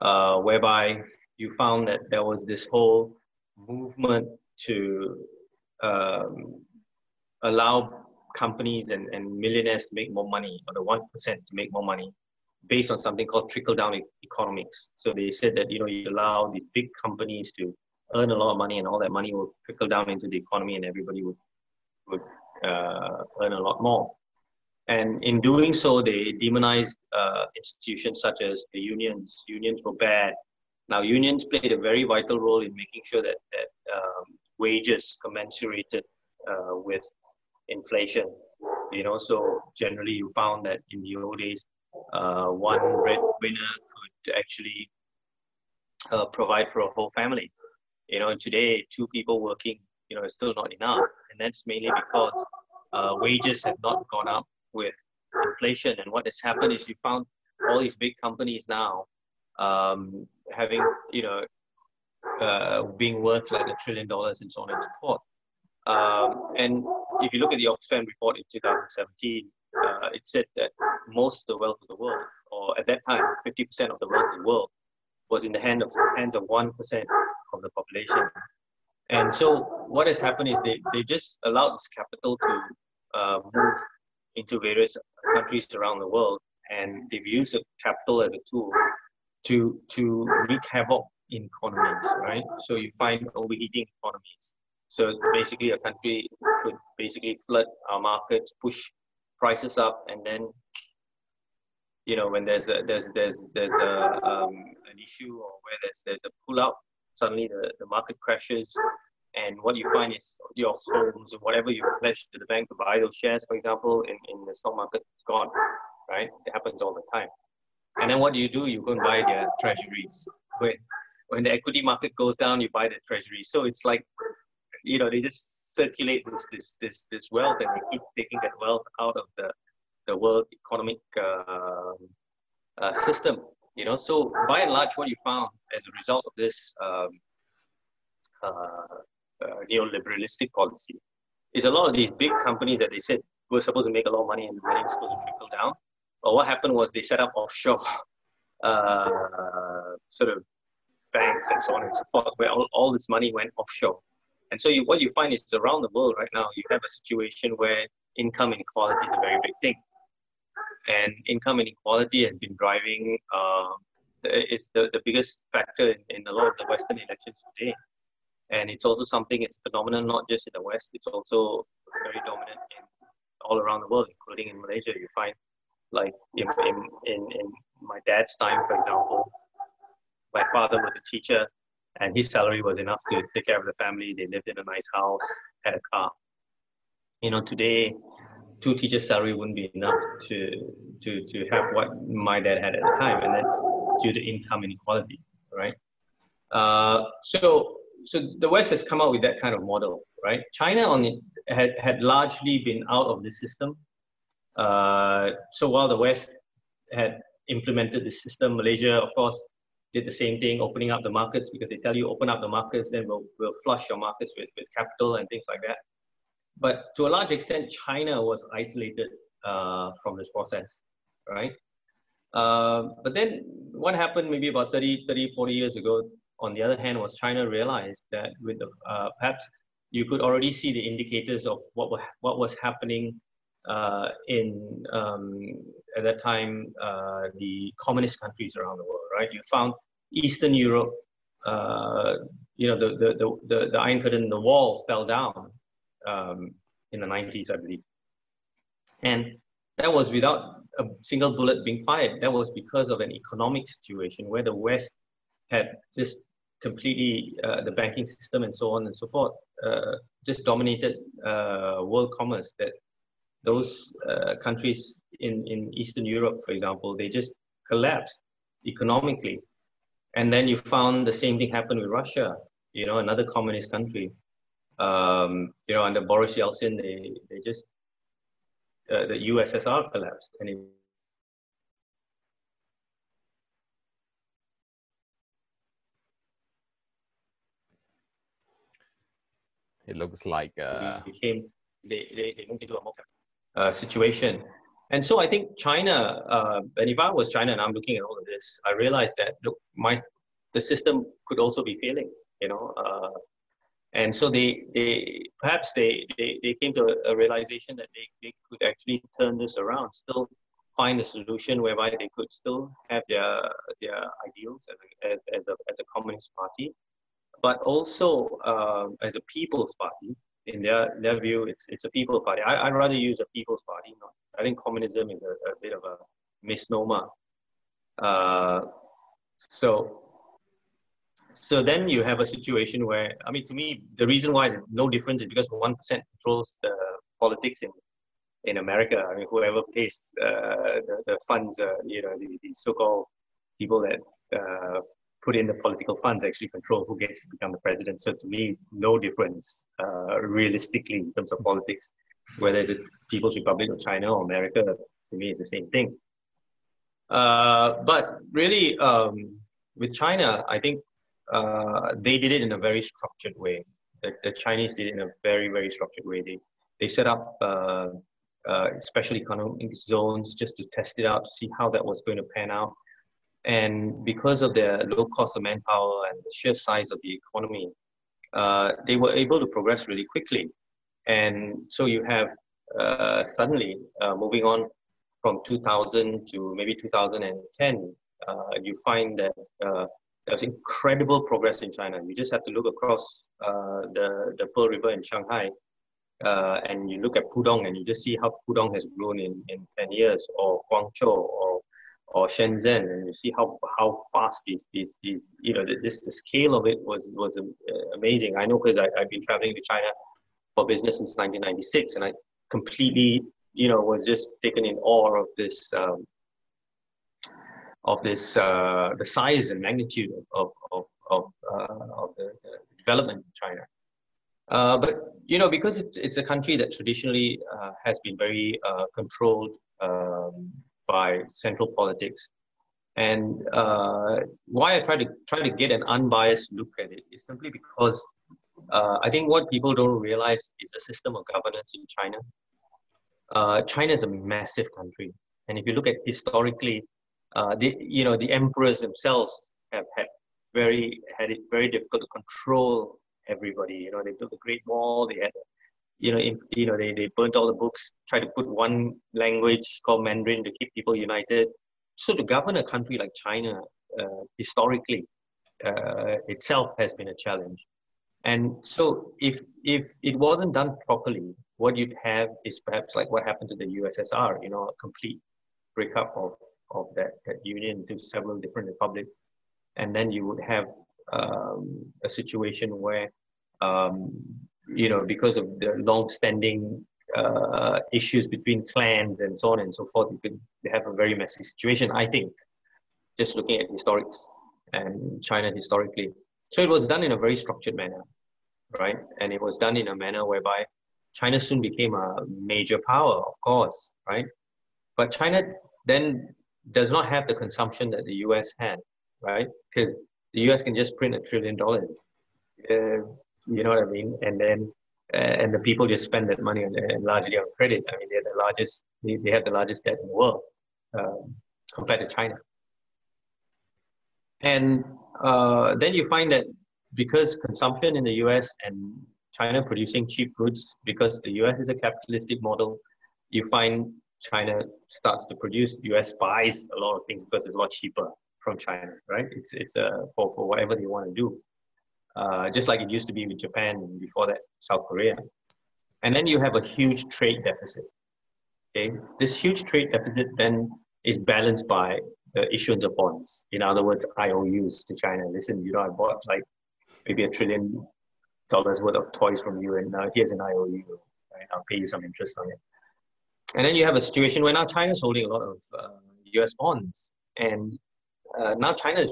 [SPEAKER 2] uh, whereby you found that there was this whole movement to um, allow companies and, and millionaires to make more money, or the 1% to make more money, based on something called trickle down e- economics. So they said that you know you allow these big companies to earn a lot of money, and all that money will trickle down into the economy, and everybody would would uh, earn a lot more. And in doing so, they demonized uh, institutions such as the unions. Unions were bad. Now, unions played a very vital role in making sure that, that um, wages commensurated uh, with inflation. You know, so generally you found that in the old days, uh, one breadwinner could actually uh, provide for a whole family. You know, today two people working, you know, is still not enough, and that's mainly because uh, wages have not gone up with inflation. And what has happened is you found all these big companies now um, having, you know, uh, being worth like a trillion dollars and so on and so forth. Um, and if you look at the Oxfam report in 2017, uh, it said that most of the wealth of the world, or at that time, 50% of the wealth of the world, was in the hand of, hands of 1% of the population. And so what has happened is they, they just allowed this capital to uh, move into various countries around the world. And they've used capital as a tool to, to wreak havoc in economies, right? So you find overheating economies. So basically a country could basically flood our markets, push prices up, and then you know when there's a there's there's there's a um, an issue or where there's there's a pull out, suddenly the, the market crashes, and what you find is your homes or whatever you pledged to the bank to buy those shares, for example, in, in the stock market, gone, right? It happens all the time. And then what do you do? You go and buy their treasuries. When when the equity market goes down, you buy the treasuries. So it's like, you know, they just circulate this this this this wealth and they keep taking that wealth out of the the world economic uh, uh, system. You know, so by and large, what you found as a result of this um, uh, uh, neoliberalistic policy is a lot of these big companies that they said were supposed to make a lot of money and the money was supposed to trickle down. But what happened was they set up offshore uh, sort of banks and so on and so forth, where all, all this money went offshore. And so you, what you find is around the world right now, you have a situation where income inequality is a very big thing. And income inequality has been driving, uh, it's the, the biggest factor in, in a lot of the Western elections today. And it's also something, it's a phenomenon not just in the West, it's also very dominant in all around the world, including in Malaysia. You find like in, in, in, in my dad's time, for example, my father was a teacher and his salary was enough to take care of the family. They lived in a nice house, had a car. You know, today, two teachers' salary wouldn't be enough to, to, to have what my dad had at the time, and that's due to income inequality, right? Uh, so, so the West has come out with that kind of model, right? China on it had, had largely been out of the system. Uh, so while the West had implemented the system, Malaysia, of course, did the same thing, opening up the markets because they tell you open up the markets, then we'll, we'll flush your markets with, with capital and things like that. But to a large extent, China was isolated uh, from this process, right? Uh, but then what happened maybe about 30, 30, 40 years ago, on the other hand, was China realized that with the, uh, perhaps you could already see the indicators of what, were, what was happening uh, in um, at that time uh, the communist countries around the world, right? You found Eastern Europe, uh, you know, the, the, the, the, the Iron Curtain, the wall fell down um, in the 90s, I believe. And that was without a single bullet being fired. That was because of an economic situation where the West had just completely uh, the banking system and so on and so forth uh, just dominated uh, world commerce that those uh, countries in, in Eastern Europe, for example, they just collapsed economically. And then you found the same thing happen with Russia, you know, another communist country. Um, you know, under Boris Yeltsin, they, they just, uh, the USSR collapsed. And it,
[SPEAKER 1] it looks like uh...
[SPEAKER 2] became they, they, they moved into a more uh, situation. And so I think China, uh, and if I was China and I'm looking at all of this, I realized that look, my the system could also be failing, you know. Uh, and so they, they perhaps they, they, they came to a, a, realization that they, they could actually turn this around, still find a solution whereby they could still have their their ideals as a, as, as a, as a communist party, but also uh, as a people's party in their their view, it's it's a people party. I, I'd rather use a people's party. Not, I think communism is a, a bit of a misnomer. Uh, so so then you have a situation where I mean, to me, the reason why no difference is because one percent controls the politics in in America. I mean, whoever pays uh, the, the funds, uh, you know, the, the so-called people that uh, put in the political funds actually control who gets to become the president. So to me, no difference uh, realistically in terms of politics, whether it's a People's Republic of China or America. To me, it's the same thing. Uh, but really, um, with China, I think uh, they did it in a very structured way. The, the, Chinese did it in a very, very structured way. They, they set up uh, uh, special economic zones just to test it out to see how that was going to pan out And because of their low cost of manpower and the sheer size of the economy, uh, they were able to progress really quickly. And so you have uh, suddenly uh, moving on from 2000 to maybe 2010, uh, you find that uh, there's incredible progress in China. You just have to look across uh, the, the Pearl River in Shanghai and you look at Pudong and you just see how Pudong has grown in, in 10 years, or Guangzhou, or Shenzhen, and you see how how fast these these you know this the scale of it was was uh, amazing. I know because I've been traveling to China for business since 1996, and I completely you know was just taken in awe of this um, of this uh, the size and magnitude of of of, uh, of the, the, development in China. Uh, but you know, because it's it's a country that traditionally uh, has been very uh, controlled um, by central politics, and uh, why I try to try to get an unbiased look at it is simply because uh, I think what people don't realize is the system of governance in China. China is a massive country, and if you look at historically, the you know the emperors themselves have had very had it very difficult to control everybody. You know, they built a great wall. They had, you know, in, you know, they, they burnt all the books, tried to put one language called Mandarin to keep people united. So to govern a country like China, uh, historically, uh, itself has been a challenge. And so if if it wasn't done properly, what you'd have is perhaps like what happened to the USSR, you know, a complete breakup of, of that, that union into several different republics. And then you would have um, a situation where um, you know, because of the long-standing uh, issues between clans and so on and so forth, you could have a very messy situation. I think, just looking at historics and China historically, so it was done in a very structured manner, right? And it was done in a manner whereby China soon became a major power, of course, right? But China then does not have the consumption that the US had, right? Because the US can just print a trillion dollars. Uh, you know what I mean? And then uh, and the people just spend that money on, largely on credit. I mean, they're the largest. They, they have the largest debt in the world um, compared to China. And uh, then you find that because consumption in the U.S. and China producing cheap goods, because the U.S. is a capitalistic model, you find China starts to produce. U.S. buys a lot of things because it's a lot cheaper from China, right? It's it's uh, for for whatever they want to do uh, just like it used to be with Japan before that, South Korea. And then you have a huge trade deficit. Okay, this huge trade deficit then is balanced by the issuance of bonds. In other words, IOUs to China. Listen, you know, I bought like maybe a trillion dollars worth of toys from you, and now here's an IOU. Right? I'll pay you some interest on it. And then you have a situation where now China's holding a lot of uh, U.S. bonds, and uh, now China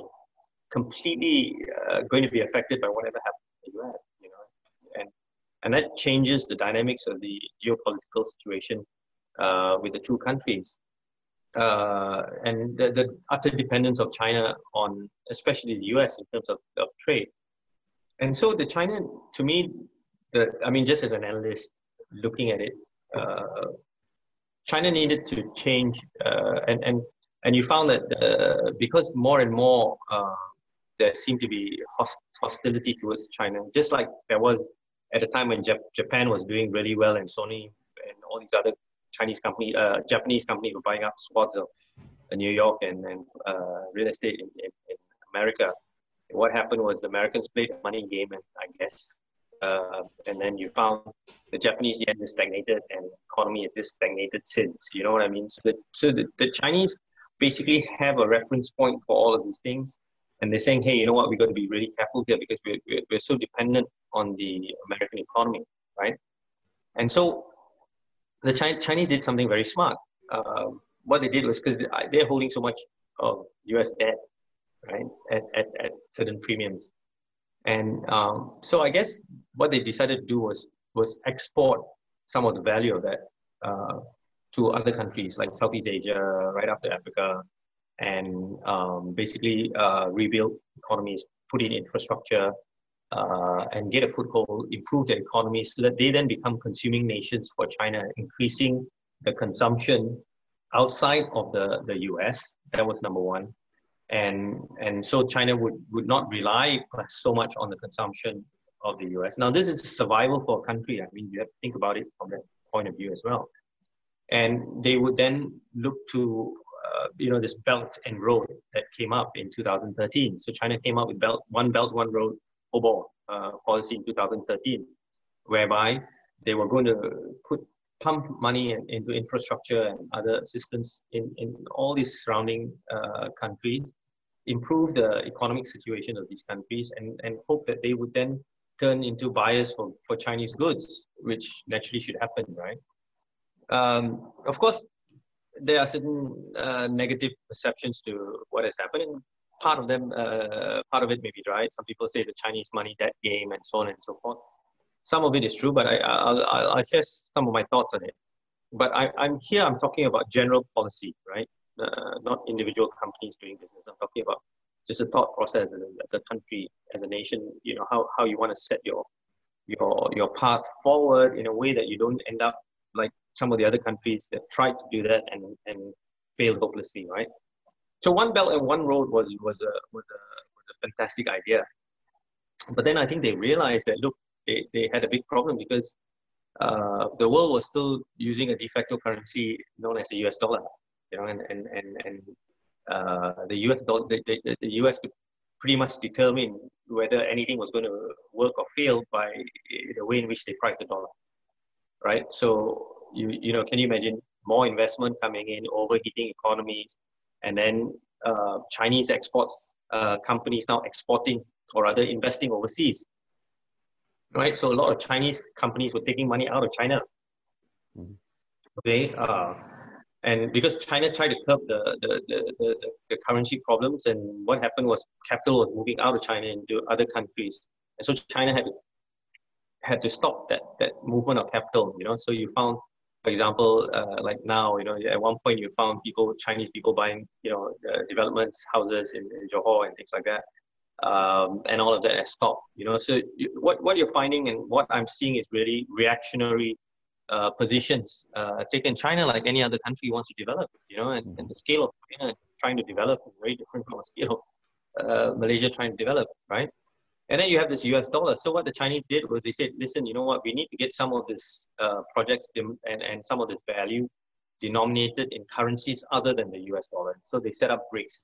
[SPEAKER 2] completely uh, going to be affected by whatever happens in the US, you know, and and that changes the dynamics of the geopolitical situation uh, with the two countries, uh, and the, the, utter dependence of China on, especially the US, in terms of, of trade. And so the China, to me, the I mean, just as an analyst looking at it, uh, China needed to change, uh, and and and you found that uh, because more and more uh, there seemed to be host- hostility towards China, just like there was at the time when Jap- Japan was doing really well and Sony and all these other Chinese companies, uh, Japanese companies were buying up swaths of uh, New York and, and uh, real estate in, in, in, America. What happened was the Americans played a money game, and I guess, uh, and then you found the Japanese yen is stagnated and economy has just stagnated since. You know what I mean? So the, so the, the Chinese basically have a reference point for all of these things and they're saying, hey, you know what, we've got to be really careful here because we're, we're, we're so dependent on the American economy, right? And so the Chinese did something very smart. Uh, what they did was because they're holding so much of US debt, right, at, at, at certain premiums. And um, so I guess what they decided to do was, was export some of the value of that uh, to other countries like Southeast Asia, right after Africa, and um, basically uh, rebuild economies, put in infrastructure, uh, and get a foothold, improve their economies, so that they then become consuming nations for China, increasing the consumption outside of the, the US. That was number one. and and so China would would not rely <laughs> so much on the consumption of the US. Now this is survival for a country. I mean, you have to think about it from that point of view as well. And they would then look to you know this belt and road that came up in 2013. So China came up with belt one belt one road OBOR uh, policy in 2013, whereby they were going to put pump money into infrastructure and other assistance in, in all these surrounding uh, countries, improve the economic situation of these countries, and, and hope that they would then turn into buyers for, for Chinese goods, which naturally should happen, right? Um, of course, there are certain uh, negative perceptions to what has happened, and part of them, uh, part of it may be right. Some people say the Chinese money debt game and so on and so forth some of it is true, but I, I'll, I'll, share some of my thoughts on it. But I, I'm here, I'm talking about general policy, right? Uh, not individual companies doing business. I'm talking about just a thought process as a, as a country, as a nation, you know, how, how you want to set your, your, your path forward in a way that you don't end up like some of the other countries that tried to do that and, and failed hopelessly, right? So one belt and one road was, was, a, was, a, was a fantastic idea. But then I think they realized that, look, they, they had a big problem because uh, the world was still using a de facto currency known as the US dollar, you know, and, and, and, and uh, the US dollar, the, the, the US could pretty much determine whether anything was going to work or fail by the way in which they priced the dollar, right? So you, you know, can you imagine more investment coming in, overheating economies, and then uh, Chinese exports uh, companies now exporting or rather investing overseas right? So a lot of Chinese companies were taking money out of China. Mm-hmm. Okay, uh, and because China tried to curb the, the, the, the, the currency problems, and what happened was capital was moving out of China into other countries, and so China had to, had to stop that that movement of capital. You know, so you found, for example, uh, like now, you know, at one point you found people, Chinese people buying, you know, uh, developments, houses in, in Johor and things like that um, and all of that has stopped. You know, so you, what what you're finding and what I'm seeing is really reactionary uh, positions uh, taken. China, like any other country, wants to develop. You know, and, and the scale of China trying to develop is very different from the scale of uh, Malaysia trying to develop, right? And then you have this U.S. dollar. So what the Chinese did was they said, listen, you know what? We need to get some of this uh, projects and, and some of this value denominated in currencies other than the U.S. dollar. So they set up BRICS,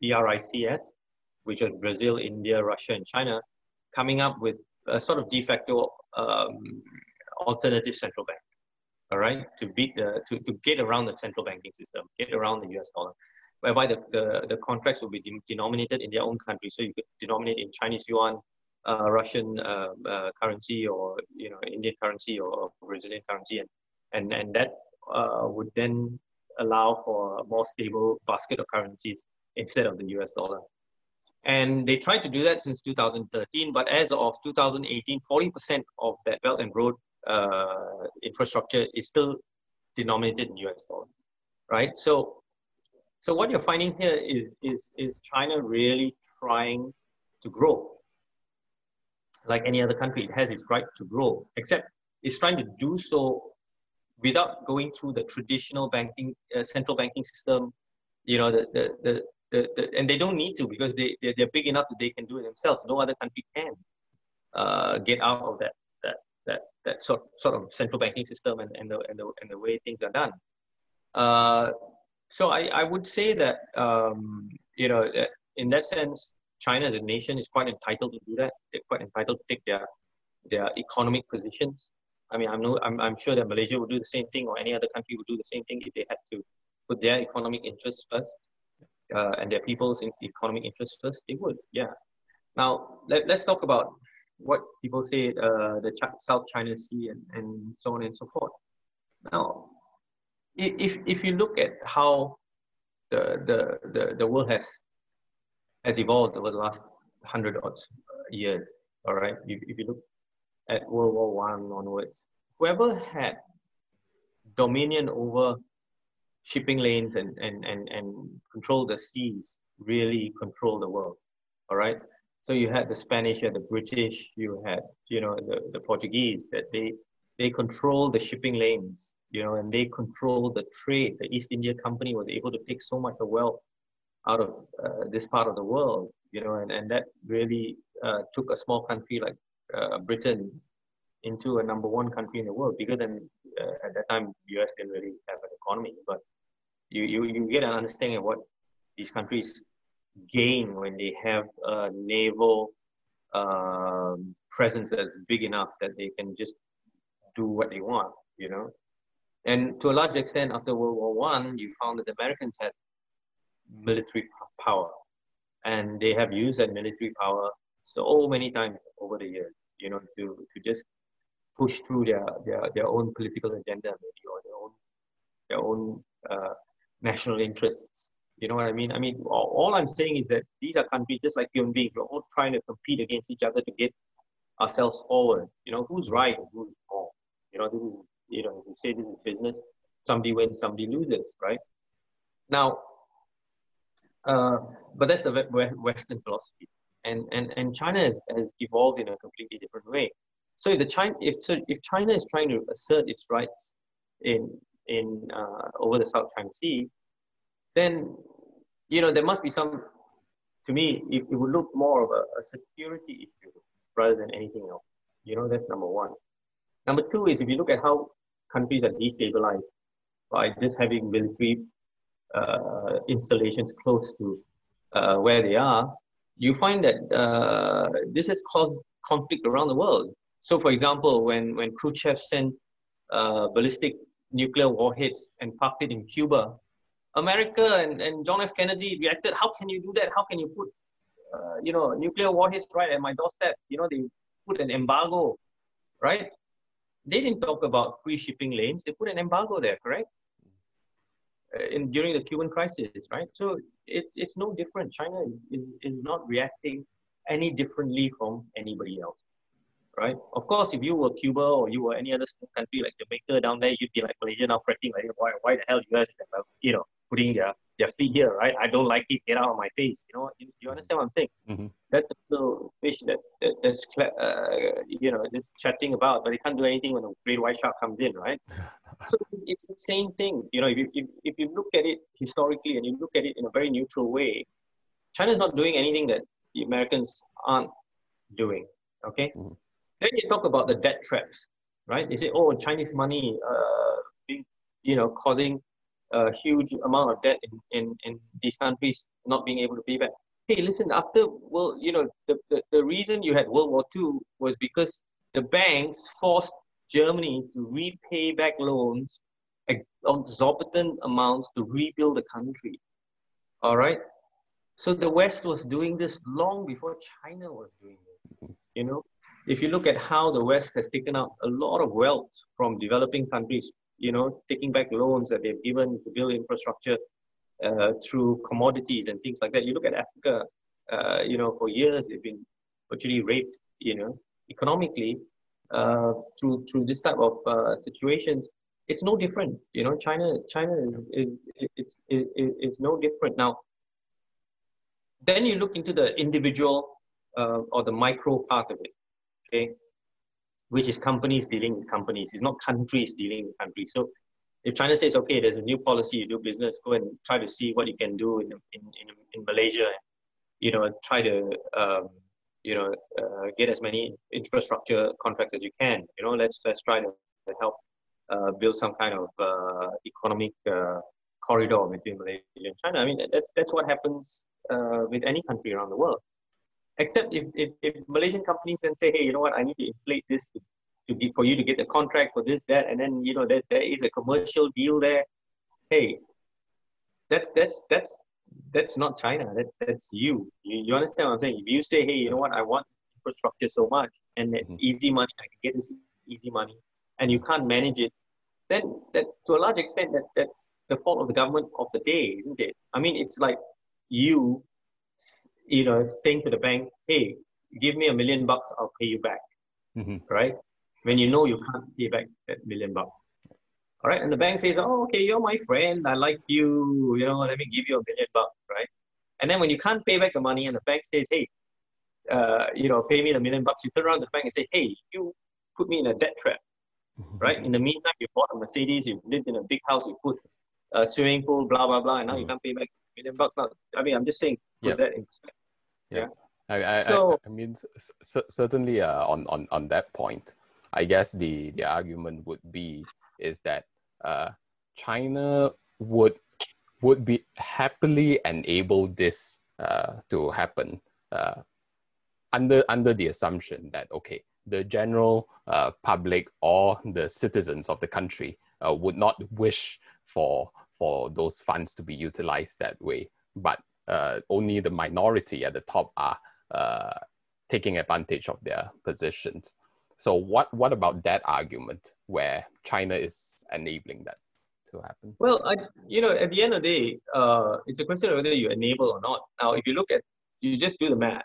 [SPEAKER 2] B-R-I-C-S, which was Brazil, India, Russia, and China, coming up with a sort of de facto um, alternative central bank, all right, to beat the, to, to get around the central banking system, get around the US dollar, whereby the, the, the contracts will be de denominated in their own country. So you could denominate in Chinese yuan, uh, Russian uh, uh, currency, or you know Indian currency, or Brazilian currency, and and and that uh, would then allow for a more stable basket of currencies instead of the US dollar. And they tried to do that since 2013, but as of 2018, 40% of that Belt and Road uh, infrastructure is still denominated in US dollar, right? So, so what you're finding here is, is, is China really trying to grow. Like any other country, it has its right to grow, except it's trying to do so without going through the traditional banking, uh, central banking system, you know, the, the, the, the, the, and they don't need to because they, they're, they're big enough that they can do it themselves. No other country can uh, get out of that, that, that, that sort, sort of central banking system and, and, the, and, the, and the way things are done. Uh, so I, I would say that, um, you know, in that sense, China, as a nation, is quite entitled to do that. They're quite entitled to take their, their economic positions. I mean, I'm, no, I'm, I'm sure that Malaysia would do the same thing or any other country would do the same thing if they had to put their economic interests first uh, and their people's economic interests first, they would, yeah. Now, let, let's talk about what people say uh, the South China Sea and, and so on and so forth. Now, if, if you look at how the, the, the, the world has, has evolved over the last hundred odd years, all right, if, if you look at World War One onwards, whoever had dominion over shipping lanes and, and, and, and control the seas really control the world. All right. So you had the Spanish, you had the British, you had, you know, the, the Portuguese that they, they control the shipping lanes, you know, and they control the trade. The East India Company was able to take so much of wealth out of uh, this part of the world, you know, and, and that really uh, took a small country like uh, Britain into a number one country in the world, bigger than uh, at that time US didn't really have an economy, but you, you, you get an understanding of what these countries gain when they have a naval um, presence that's big enough that they can just do what they want, you know. And to a large extent, after World War One, you found that the Americans had military power, and they have used that military power so many times over the years, you know, to to just push through their their, their own political agenda, maybe or their own their own uh, national interests. You know what I mean? I mean, all, all, I'm saying is that these are countries just like human beings. We're all trying to compete against each other to get ourselves forward. You know, who's right and who's wrong. You know, this is, you know, you say this is business, somebody wins, somebody loses, right? Now, uh, but that's a Western philosophy, and and and China has, has evolved in a completely different way. So if the China, if so, if China is trying to assert its rights in in uh, over the South China Sea, then you know there must be some. To me, it, it would look more of a, a security issue rather than anything else. You know, that's number one. Number two is if you look at how countries are destabilized by just having military uh, installations close to uh, where they are, you find that uh, this has caused conflict around the world. So, for example, when, when Khrushchev sent uh, ballistic nuclear warheads and parked it in Cuba, America and, and John F. Kennedy reacted, how can you do that? How can you put, uh, you know, nuclear warheads right at my doorstep? You know, they put an embargo, right? They didn't talk about free shipping lanes. They put an embargo there, correct? Uh, in during the Cuban crisis, right? So it, it's no different. China is, is not reacting any differently from anybody else right? Of course, if you were Cuba or you were any other country like Jamaica down there, you'd be like Malaysia now fretting like, why, why the hell guys, you know, putting their, their feet here, right? I don't like it. Get out of my face. You know, you, you understand what I'm saying? Mm-hmm. That's the little fish that, that that's uh, you know just chatting about, but they can't do anything when a great white shark comes in, right? <laughs> so it's, it's the same thing. You know, if you if, if you look at it historically and you look at it in a very neutral way, China's not doing anything that the Americans aren't doing. Okay. Mm-hmm. Then you talk about the debt traps, right? They say, oh, Chinese money, uh, being, you know, causing a huge amount of debt in, in, in these countries not being able to pay back. Hey, listen, after, well, you know, the, the, the reason you had World War II was because the banks forced Germany to repay back loans exorbitant amounts to rebuild the country. All right. So the West was doing this long before China was doing it. You know, if you look at how the West has taken out a lot of wealth from developing countries, you know, taking back loans that they've given to build infrastructure uh, through commodities and things like that. You look at Africa, uh, you know, for years they've been virtually raped, you know, economically uh, through through this type of uh, situations. It's no different, you know. China, China is is, is, is, no different now. Then you look into the individual uh, or the micro part of it okay, which is companies dealing with companies. It's not countries dealing with countries. So if China says, okay, there's a new policy, you do business, go and try to see what you can do in, in, in, in Malaysia, you know, try to, um, you know, uh, get as many infrastructure contracts as you can. You know, let's, let's try to help uh, build some kind of uh, economic uh, corridor between Malaysia and China. I mean, that's, that's what happens uh, with any country around the world. Except if, if, if Malaysian companies then say, hey, you know what, I need to inflate this to, to be for you to get the contract for this, that, and then you know there, there is a commercial deal there. Hey, that's that's that's that's not China. That's that's you. You, you understand what I'm saying? If you say, hey, you know what, I want infrastructure so much, and it's mm-hmm. easy money, I can get this easy money, and you can't manage it, then that to a large extent that that's the fault of the government of the day, isn't it? I mean, it's like you you know, saying to the bank, hey, give me a million bucks, I'll pay you back. Mm-hmm. Right? When you know you can't pay back that million bucks. All right. And the bank says, oh, okay, you're my friend. I like you. You know, let me give you a million bucks. Right. And then when you can't pay back the money and the bank says, hey, uh, you know, pay me the million bucks, you turn around to the bank and say, hey, you put me in a debt trap. Mm-hmm. Right. In the meantime, you bought a Mercedes, you lived in a big house, you put a swimming pool, blah, blah, blah, and now mm-hmm. you can't pay back million bucks. Not, I mean, I'm just saying put that in perspective.
[SPEAKER 1] Yeah. I, I, so, I, I mean, certainly uh, on, on, on that point, I guess the, the argument would be is that uh, China would would be happily enable this uh, to happen uh, under under the assumption that okay, the general uh, public or the citizens of the country uh, would not wish for for those funds to be utilized that way, but uh, only the minority at the top are uh, taking advantage of their positions. So what what about that argument where China is enabling that to happen?
[SPEAKER 2] Well, I, you know, at the end of the day, uh, it's a question of whether you enable or not. Now, if you look at, you just do the math,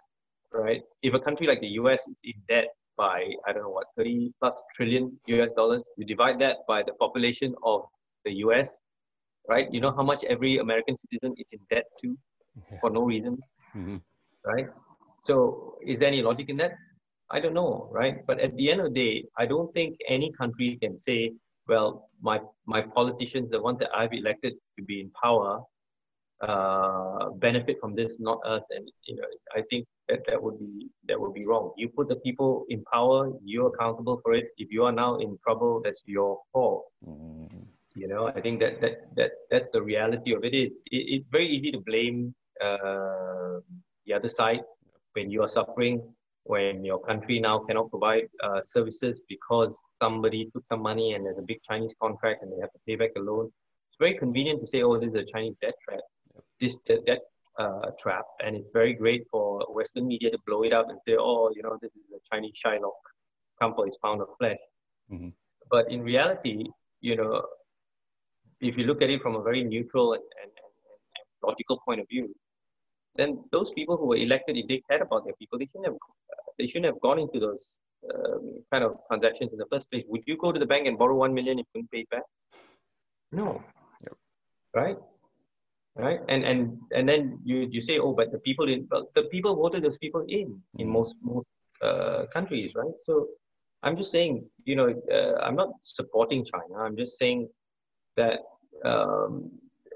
[SPEAKER 2] right? If a country like the U.S. is in debt by I don't know what 30 plus trillion U.S. dollars, you divide that by the population of the U.S., right? You know how much every American citizen is in debt to yeah. for no reason, mm-hmm. right? So is there any logic in that? I don't know, right? But at the end of the day, I don't think any country can say, well, my my politicians, the ones that I've elected to be in power, uh, benefit from this, not us. And you know, I think that that would be that would be wrong. You put the people in power, you're accountable for it. If you are now in trouble, that's your fault. Mm-hmm. You know, I think that that that that's the reality of it. Is it, it's very easy to blame uh, the other side when you are suffering, when your country now cannot provide uh, services because somebody took some money and there's a big Chinese contract and they have to pay back a loan. It's very convenient to say, oh, this is a Chinese debt trap, this debt, uh, trap, and it's very great for Western media to blow it up and say, oh, you know, this is a Chinese Shylock, come for his pound of flesh. Mm-hmm. But in reality, you know, if you look at it from a very neutral and, and, and, and logical point of view, then those people who were elected, if they cared about their people, they shouldn't have, they shouldn't have gone into those um, kind of transactions in the first place. Would you go to the bank and borrow one million if you couldn't pay it back? No. Yep. Right. Right. And and and then you you say, oh, but the people in well, the people voted those people in in mm. most most uh, countries, right? So I'm just saying, you know, uh, I'm not supporting China. I'm just saying that um,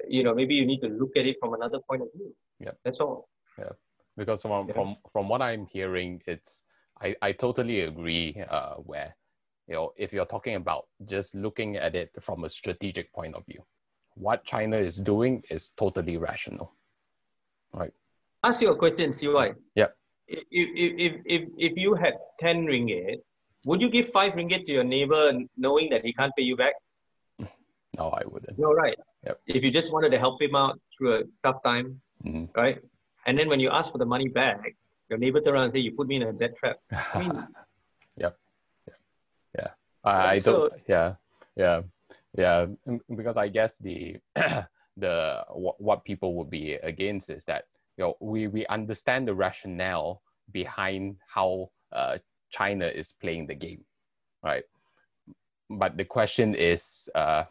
[SPEAKER 2] you know maybe you need to look at it from another point of view. Yeah. That's all.
[SPEAKER 1] Yeah. Because from yeah. from from what I'm hearing, it's I, I totally agree uh, where you know if you're talking about just looking at it from a strategic point of view what china is doing is totally rational right
[SPEAKER 2] ask you a question CY.
[SPEAKER 1] yeah
[SPEAKER 2] if, if, if, if you had 10 ringgit would you give 5 ringgit to your neighbor knowing that he can't pay you back
[SPEAKER 1] no i wouldn't
[SPEAKER 2] no right
[SPEAKER 1] yep.
[SPEAKER 2] if you just wanted to help him out through a tough time mm-hmm. right and then when you ask for the money back your neighbor turn around and say, "You put me in a debt trap." <laughs> I mean,
[SPEAKER 1] yep. Yeah. Yeah. I, I don't. Yeah. Yeah. Yeah. Because I guess the <clears throat> the what, what people would be against is that you know we we understand the rationale behind how uh, China is playing the game, right? But the question is, uh,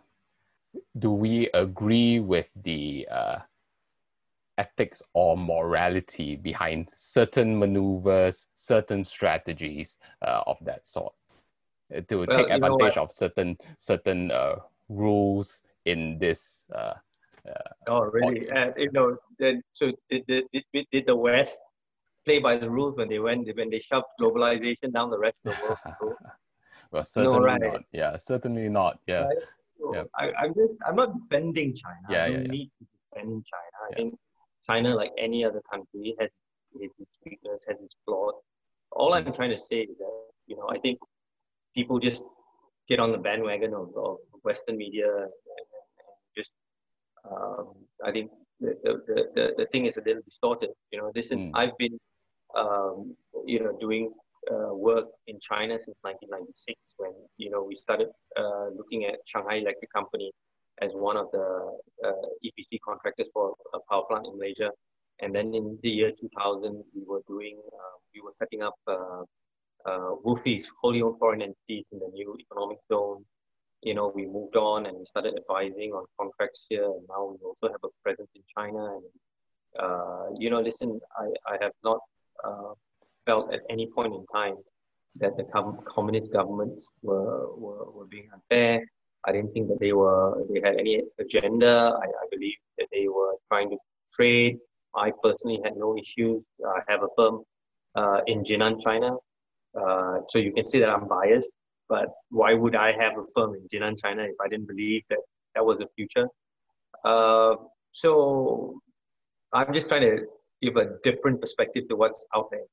[SPEAKER 1] do we agree with the uh, ethics or morality behind certain maneuvers, certain strategies uh, of that sort uh, to well, take advantage of certain certain uh, rules in this. Uh,
[SPEAKER 2] uh oh, really? You know, then, so did, did, did, did the West play by the rules when they went when they shoved globalization down the rest of the world? <laughs>
[SPEAKER 1] well, certainly no, right. not. Yeah, certainly not. Yeah. Right?
[SPEAKER 2] So yeah. I, am just I'm not defending China.
[SPEAKER 1] Yeah,
[SPEAKER 2] I
[SPEAKER 1] don't yeah,
[SPEAKER 2] need to defend China. I mean, China, like any other country, has its weakness, has its flaws. All I'm trying to say is that, you know, I think people just get on the bandwagon of, of Western media and, just, um, I think the, the, the, the thing is a little distorted. You know, this is, mm. I've been, um, you know, doing uh, work in China since 1996 when, you know, we started uh, looking at Shanghai Electric Company as one of the uh, EPC contractors for a power plant in Malaysia. And then in the year 2000, we were doing, uh, we were setting up uh, uh, wholly owned foreign entities in the new economic zone. You know, we moved on and we started advising on contracts here. And now we also have a presence in China. And, uh, you know, listen, I, I have not uh, felt at any point in time that the com- communist governments were, were, were being unfair I didn't think that they were they had any agenda. I, I believe that they were trying to trade. I personally had no issues. I have a firm uh, in Jinan, China. Uh, so you can see that I'm biased, but why would I have a firm in Jinan, China if I didn't believe that that was the future? Uh, so I'm just trying to give a different perspective to what's out there.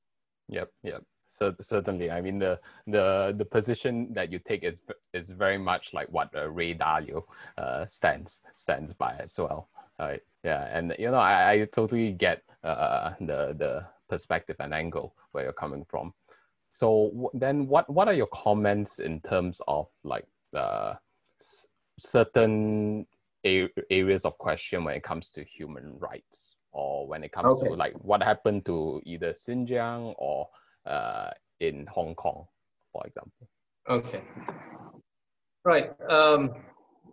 [SPEAKER 1] Yep, yep. So certainly, I mean the the the position that you take is is very much like what uh, Ray Dalio uh, stands stands by as well. Right? Yeah, and you know I, I totally get uh, the the perspective and angle where you're coming from. So then, what what are your comments in terms of like uh, certain a- areas of question when it comes to human rights, or when it comes okay. to like what happened to either Xinjiang or uh, in Hong Kong, for example?
[SPEAKER 2] Okay. Right. Um,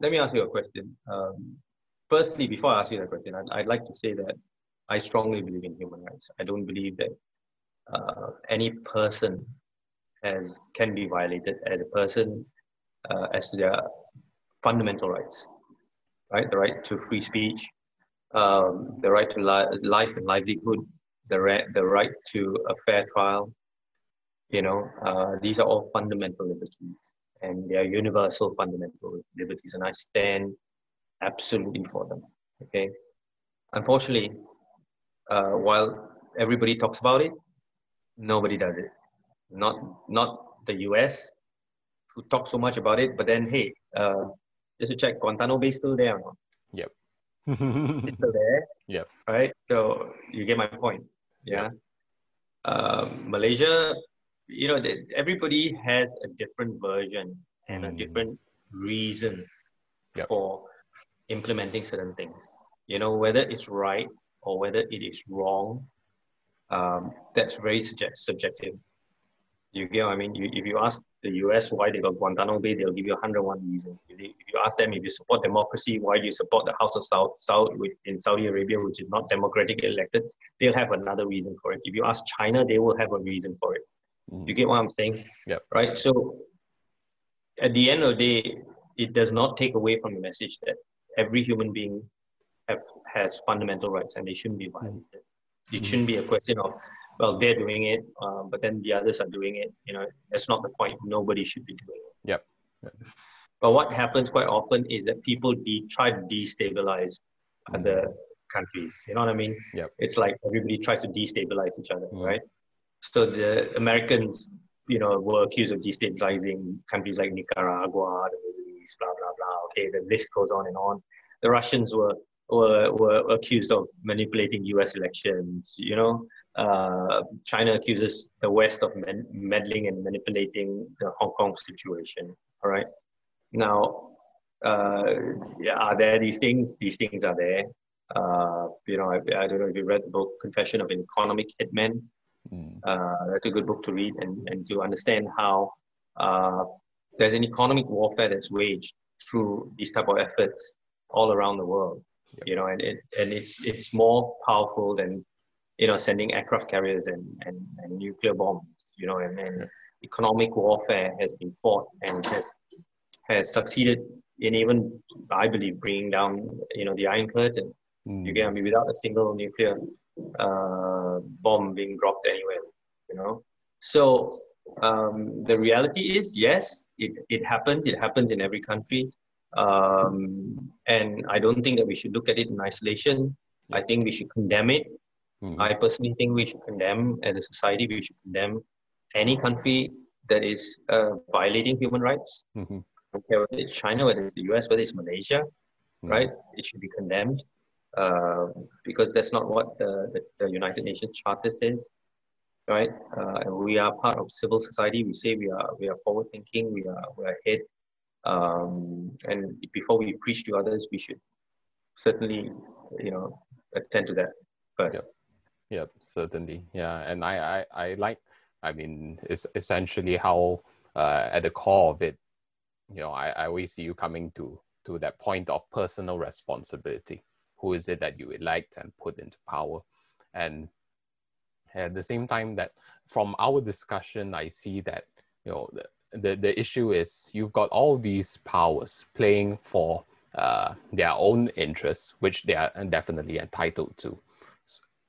[SPEAKER 2] let me ask you a question. Um, firstly, before I ask you that question, I'd, I'd, like to say that I strongly believe in human rights. I don't believe that uh, any person has can be violated as a person uh, as to their fundamental rights, right? The right to free speech, um, the right to li- life and livelihood, the, re- the right to a fair trial, you know, uh, these are all fundamental liberties and they are universal fundamental liberties, and I stand absolutely for them. Okay. Unfortunately, uh, while everybody talks about it, nobody does it. Not not the U.S. who talk so much about it, but then hey, uh, just to check, Guantanamo Bay still there or not?
[SPEAKER 1] Yep. <laughs>
[SPEAKER 2] it's still there.
[SPEAKER 1] Yep.
[SPEAKER 2] Right. So you get my point. Yeah. Yep. Uh, Malaysia you know that everybody has a different version and a different reason yep. for implementing certain things. You know whether it's right or whether it is wrong um, that's very subject- subjective. You get what i mean? You, if you ask the us why they got guantanamo bay they'll give you 101 reasons. If, if you ask them if you support democracy why do you support the house of saud, saud in saudi arabia which is not democratically elected they'll have another reason for it. If you ask china they will have a reason for it Mm. You get what I'm saying?
[SPEAKER 1] Yeah.
[SPEAKER 2] Right. So at the end of the day, it does not take away from the message that every human being have has fundamental rights and they shouldn't be violated. Mm. It shouldn't be a question of well they're doing it, uh, but then the others are doing it. You know, that's not the point. Nobody should be doing it.
[SPEAKER 1] Yep. yep.
[SPEAKER 2] But what happens quite often is that people de- try to destabilize mm. other countries. You know what I mean?
[SPEAKER 1] Yep.
[SPEAKER 2] It's like everybody tries to destabilize each other, mm. right? So the Americans, you know, were accused of destabilizing countries like Nicaragua, the Middle East, blah blah blah. Okay, the list goes on and on. The Russians were were, were accused of manipulating U.S. elections. You know, uh, China accuses the West of meddling and manipulating the Hong Kong situation. All right. Now, uh, yeah, are there these things? These things are there. Uh, you know, I, I, don't know if you read the book Confession of an Economic Hitman. Mm. Uh, that's a good book to read and, and to understand how uh, there's an economic warfare that's waged through these type of efforts all around the world. Yep. You know, and it and it's it's more powerful than you know sending aircraft carriers and, and, and nuclear bombs. You know, and, and economic warfare has been fought and has has succeeded in even I believe bringing down you know the Iron Curtain. Mm. You get I mean without a single nuclear uh, bomb being dropped anywhere, you know. So um, the reality is, yes, it, it happens. It happens in every country. Um, and I don't think that we should look at it in isolation. I think we should condemn it. Mm-hmm. I personally think we should condemn, as a society, we should condemn any country that is uh, violating human rights. Mm-hmm. whether it's China, whether it's the US, whether it's Malaysia, mm-hmm. right? It should be condemned. Uh, because that's not what the, the, the, United Nations Charter says, right? Uh, we are part of civil society. We say we are we are forward thinking. We are we are ahead. Um, and before we preach to others, we should certainly, you know, attend to that first.
[SPEAKER 1] Yep, yep certainly, yeah. And I, I, I like. I mean, it's essentially how uh, at the core of it, you know, I, I always see you coming to to that point of personal responsibility who is it that you elect and put into power. And at the same time that from our discussion i see that you know the, the, the issue is you've got all these powers playing for uh, their own interests, which they are definitely entitled to,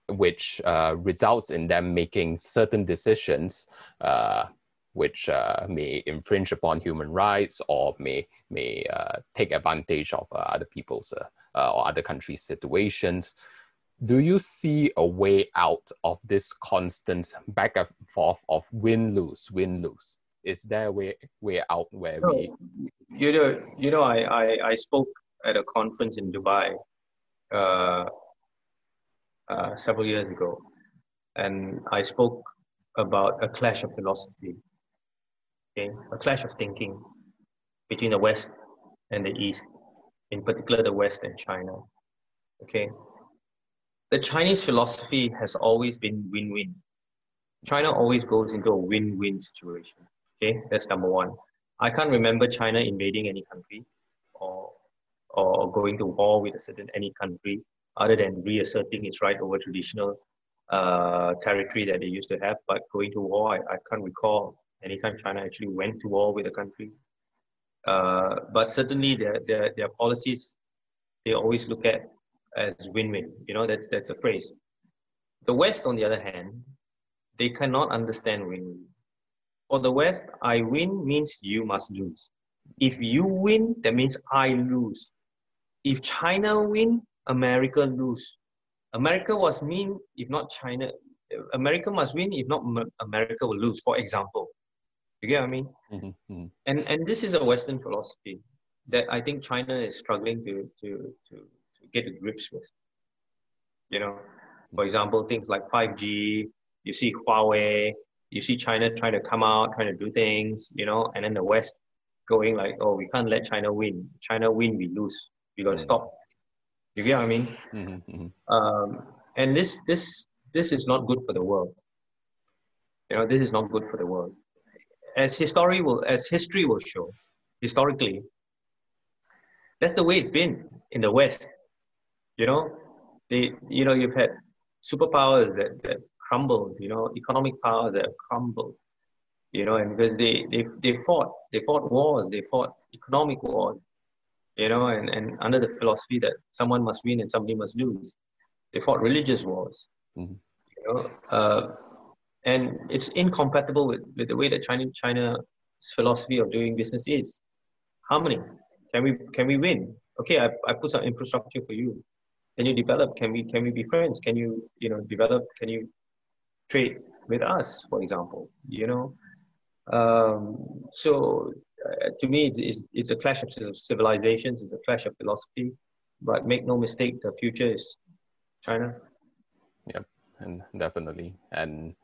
[SPEAKER 1] which uh, results in them making certain decisions uh, which uh, may infringe upon human rights or may, may uh, take advantage of uh, other people's or other countries' situations. Do you see a way out of this constant back and forth of win lose, win lose? is there a way way out where no, we
[SPEAKER 2] you know you know I, I i spoke at a conference in dubai uh, uh, several years ago and i spoke about a clash of philosophy okay a clash of thinking between the west and the east in particular the west and china okay the chinese philosophy has always been win-win china always goes into a win-win situation Okay, that's number one. I can't remember China invading any country or or going to war with a certain any country other than reasserting its right over traditional uh, territory that they used to have. But going to war, I, I can't recall anytime China actually went to war with a country. Uh, but certainly their, their, their policies, they always look at as win-win. You know, that's, that's a phrase. The West, on the other hand, they cannot understand win-win. For the West, I win means you must lose. If you win, that means I lose. If China win, America lose. America was mean if not China. America must win if not America will lose. For example, you get what I mean? Mm-hmm, mm-hmm. And and this is a Western philosophy that I think China is struggling to to to, to get to grips with. You know, for example, things like 5G. You see Huawei you see China trying to come out, trying to do things, you know, and then the West going like, oh, we can't let China win. China win, we lose. We got to mm-hmm. stop. You get what I mean? Mm-hmm, mm-hmm. Um, and this this this is not good for the world. You know, this is not good for the world. As history will as history will show, historically, that's the way it's been in the West. You know, they you know you've had superpowers that, that crumbled, you know, economic power that crumbled, you know, and because they, they, they fought, they fought wars, they fought economic wars, you know, and, and under the philosophy that someone must win and somebody must lose, they fought religious wars, mm-hmm. you know, uh, and it's incompatible with, with the way that China, China's philosophy of doing business is. Harmony. Can we, can we win? Okay, I, I put some infrastructure for you can you develop can we can we be friends can you you know develop can you trade with us, for example, you know. Um, so uh, to me, it's, it's, it's, a clash of civilizations, it's a clash of philosophy, but make no mistake, the future is China.
[SPEAKER 1] Yep, and definitely. And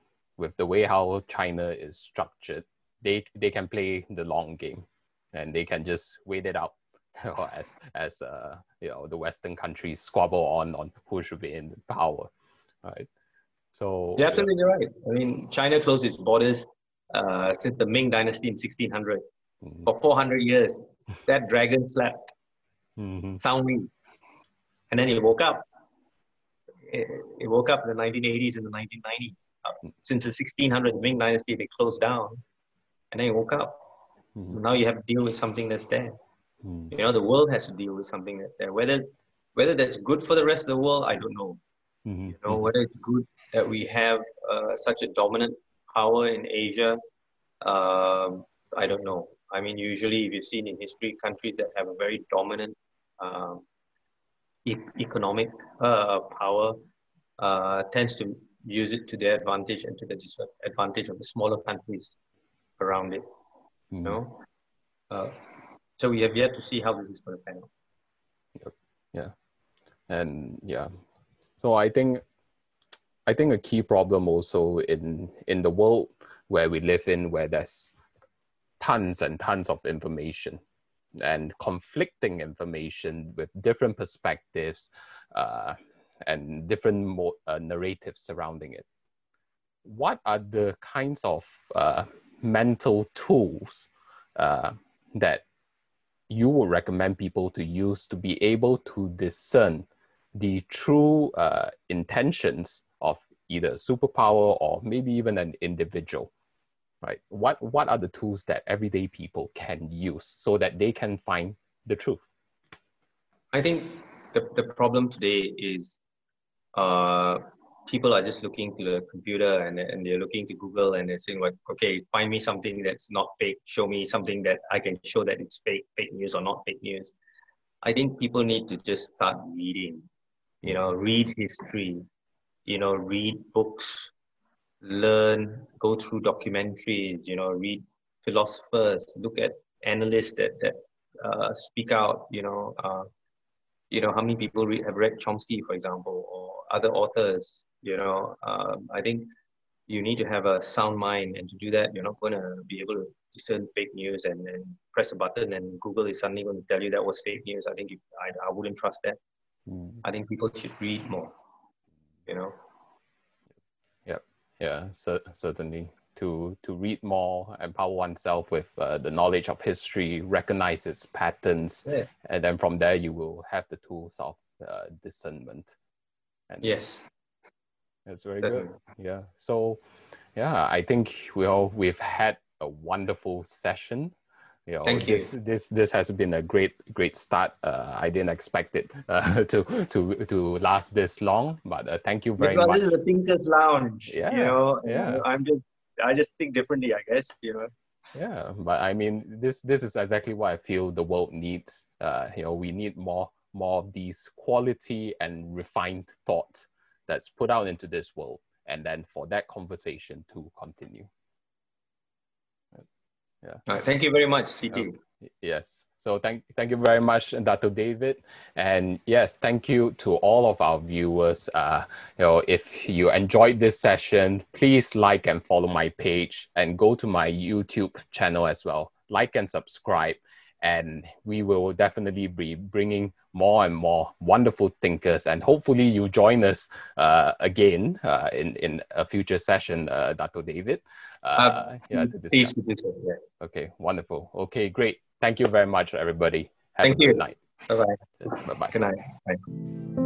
[SPEAKER 1] with the way how China is structured, they, they can play the long game and they can just wait it out <laughs> or as, as uh, you know, the Western countries squabble on, on who should be in power, right? So
[SPEAKER 2] you're absolutely right. I mean, China closed its borders uh, since the Ming Dynasty in 1600. Mm-hmm. For 400 years, that dragon slept mm-hmm. soundly, and then he woke up. It, it, woke up in the 1980s and the 1990s. Uh, since the 1600 Ming Dynasty, they closed down, and then it woke up. Mm-hmm. Now you have to deal with something that's there. Mm-hmm. You know, the world has to deal with something that's there. Whether whether that's good for the rest of the world, I don't know. Mm-hmm. You know, whether it's good that we have uh, such a dominant power in Asia, um, I don't know. I mean, usually, if you've seen in history, countries that have a very dominant um, e- economic uh, power uh, tends to use it to their advantage and to the disadvantage of the smaller countries around it. Mm-hmm. You know, uh, so we have yet to see how this is going to pan out.
[SPEAKER 1] Yep. Yeah, and yeah, so I think I think a key problem also in in the world where we live in, where there's tons and tons of information and conflicting information with different perspectives uh, and different mo- uh, narratives surrounding it. What are the kinds of uh, mental tools uh, that you would recommend people to use to be able to discern the true uh, intentions of either a superpower or maybe even an individual right what what are the tools that everyday people can use so that they can find the truth
[SPEAKER 2] I think the, the problem today is uh, people are just looking to the computer and, and they're looking to Google and they're saying like, okay, find me something that's not fake. Show me something that I can show that it's fake, fake news or not fake news. I think people need to just start reading, you know, read history, you know, read books, learn, go through documentaries, you know, read philosophers, look at analysts that, that uh, speak out, you know, uh, you know, how many people read, have read Chomsky, for example, or other authors, you know, um, I think you need to have a sound mind and to do that, you're not going to be able to discern fake news and, and press a button and Google is suddenly going to tell you that was fake news. I think you, I, I wouldn't trust that. Mm. I think people should read more, you know?
[SPEAKER 1] Yeah, so, certainly to to read more, empower oneself with uh, the knowledge of history, recognize its patterns, yeah. and then from there you will have the tools of uh, discernment.
[SPEAKER 2] And yes,
[SPEAKER 1] that's very Definitely. good. Yeah. So, yeah, I think we all we've had a wonderful session. You know,
[SPEAKER 2] Thank
[SPEAKER 1] this,
[SPEAKER 2] you.
[SPEAKER 1] This this has been a great great start. Uh, I didn't expect it uh, <laughs> to to to last this long, but uh, thank you very
[SPEAKER 2] because
[SPEAKER 1] much.
[SPEAKER 2] This is a thinkers lounge. Yeah, you know, yeah. I'm just I just think differently, I guess. You know.
[SPEAKER 1] Yeah, but I mean, this this is exactly what I feel the world needs. Uh, you know, we need more more of these quality and refined thought that's put out into this world, and then for that conversation to continue.
[SPEAKER 2] Yeah. Right, thank you very much, CT. Um,
[SPEAKER 1] yes. So thank, thank you very much, <laughs> Dr. David. And yes, thank you to all of our viewers. Uh, you know, if you enjoyed this session, please like and follow my page and go to my YouTube channel as well. Like and subscribe. And we will definitely be bringing more and more wonderful thinkers. And hopefully you join us uh, again uh, in, in a future session, uh, Dr. David. Uh,
[SPEAKER 2] uh, yeah. Please do so, yeah.
[SPEAKER 1] Okay, wonderful. Okay, great. Thank you very much, everybody. Have Thank a you. good night.
[SPEAKER 2] Bye-bye.
[SPEAKER 1] Bye-bye.
[SPEAKER 2] Good night. Bye.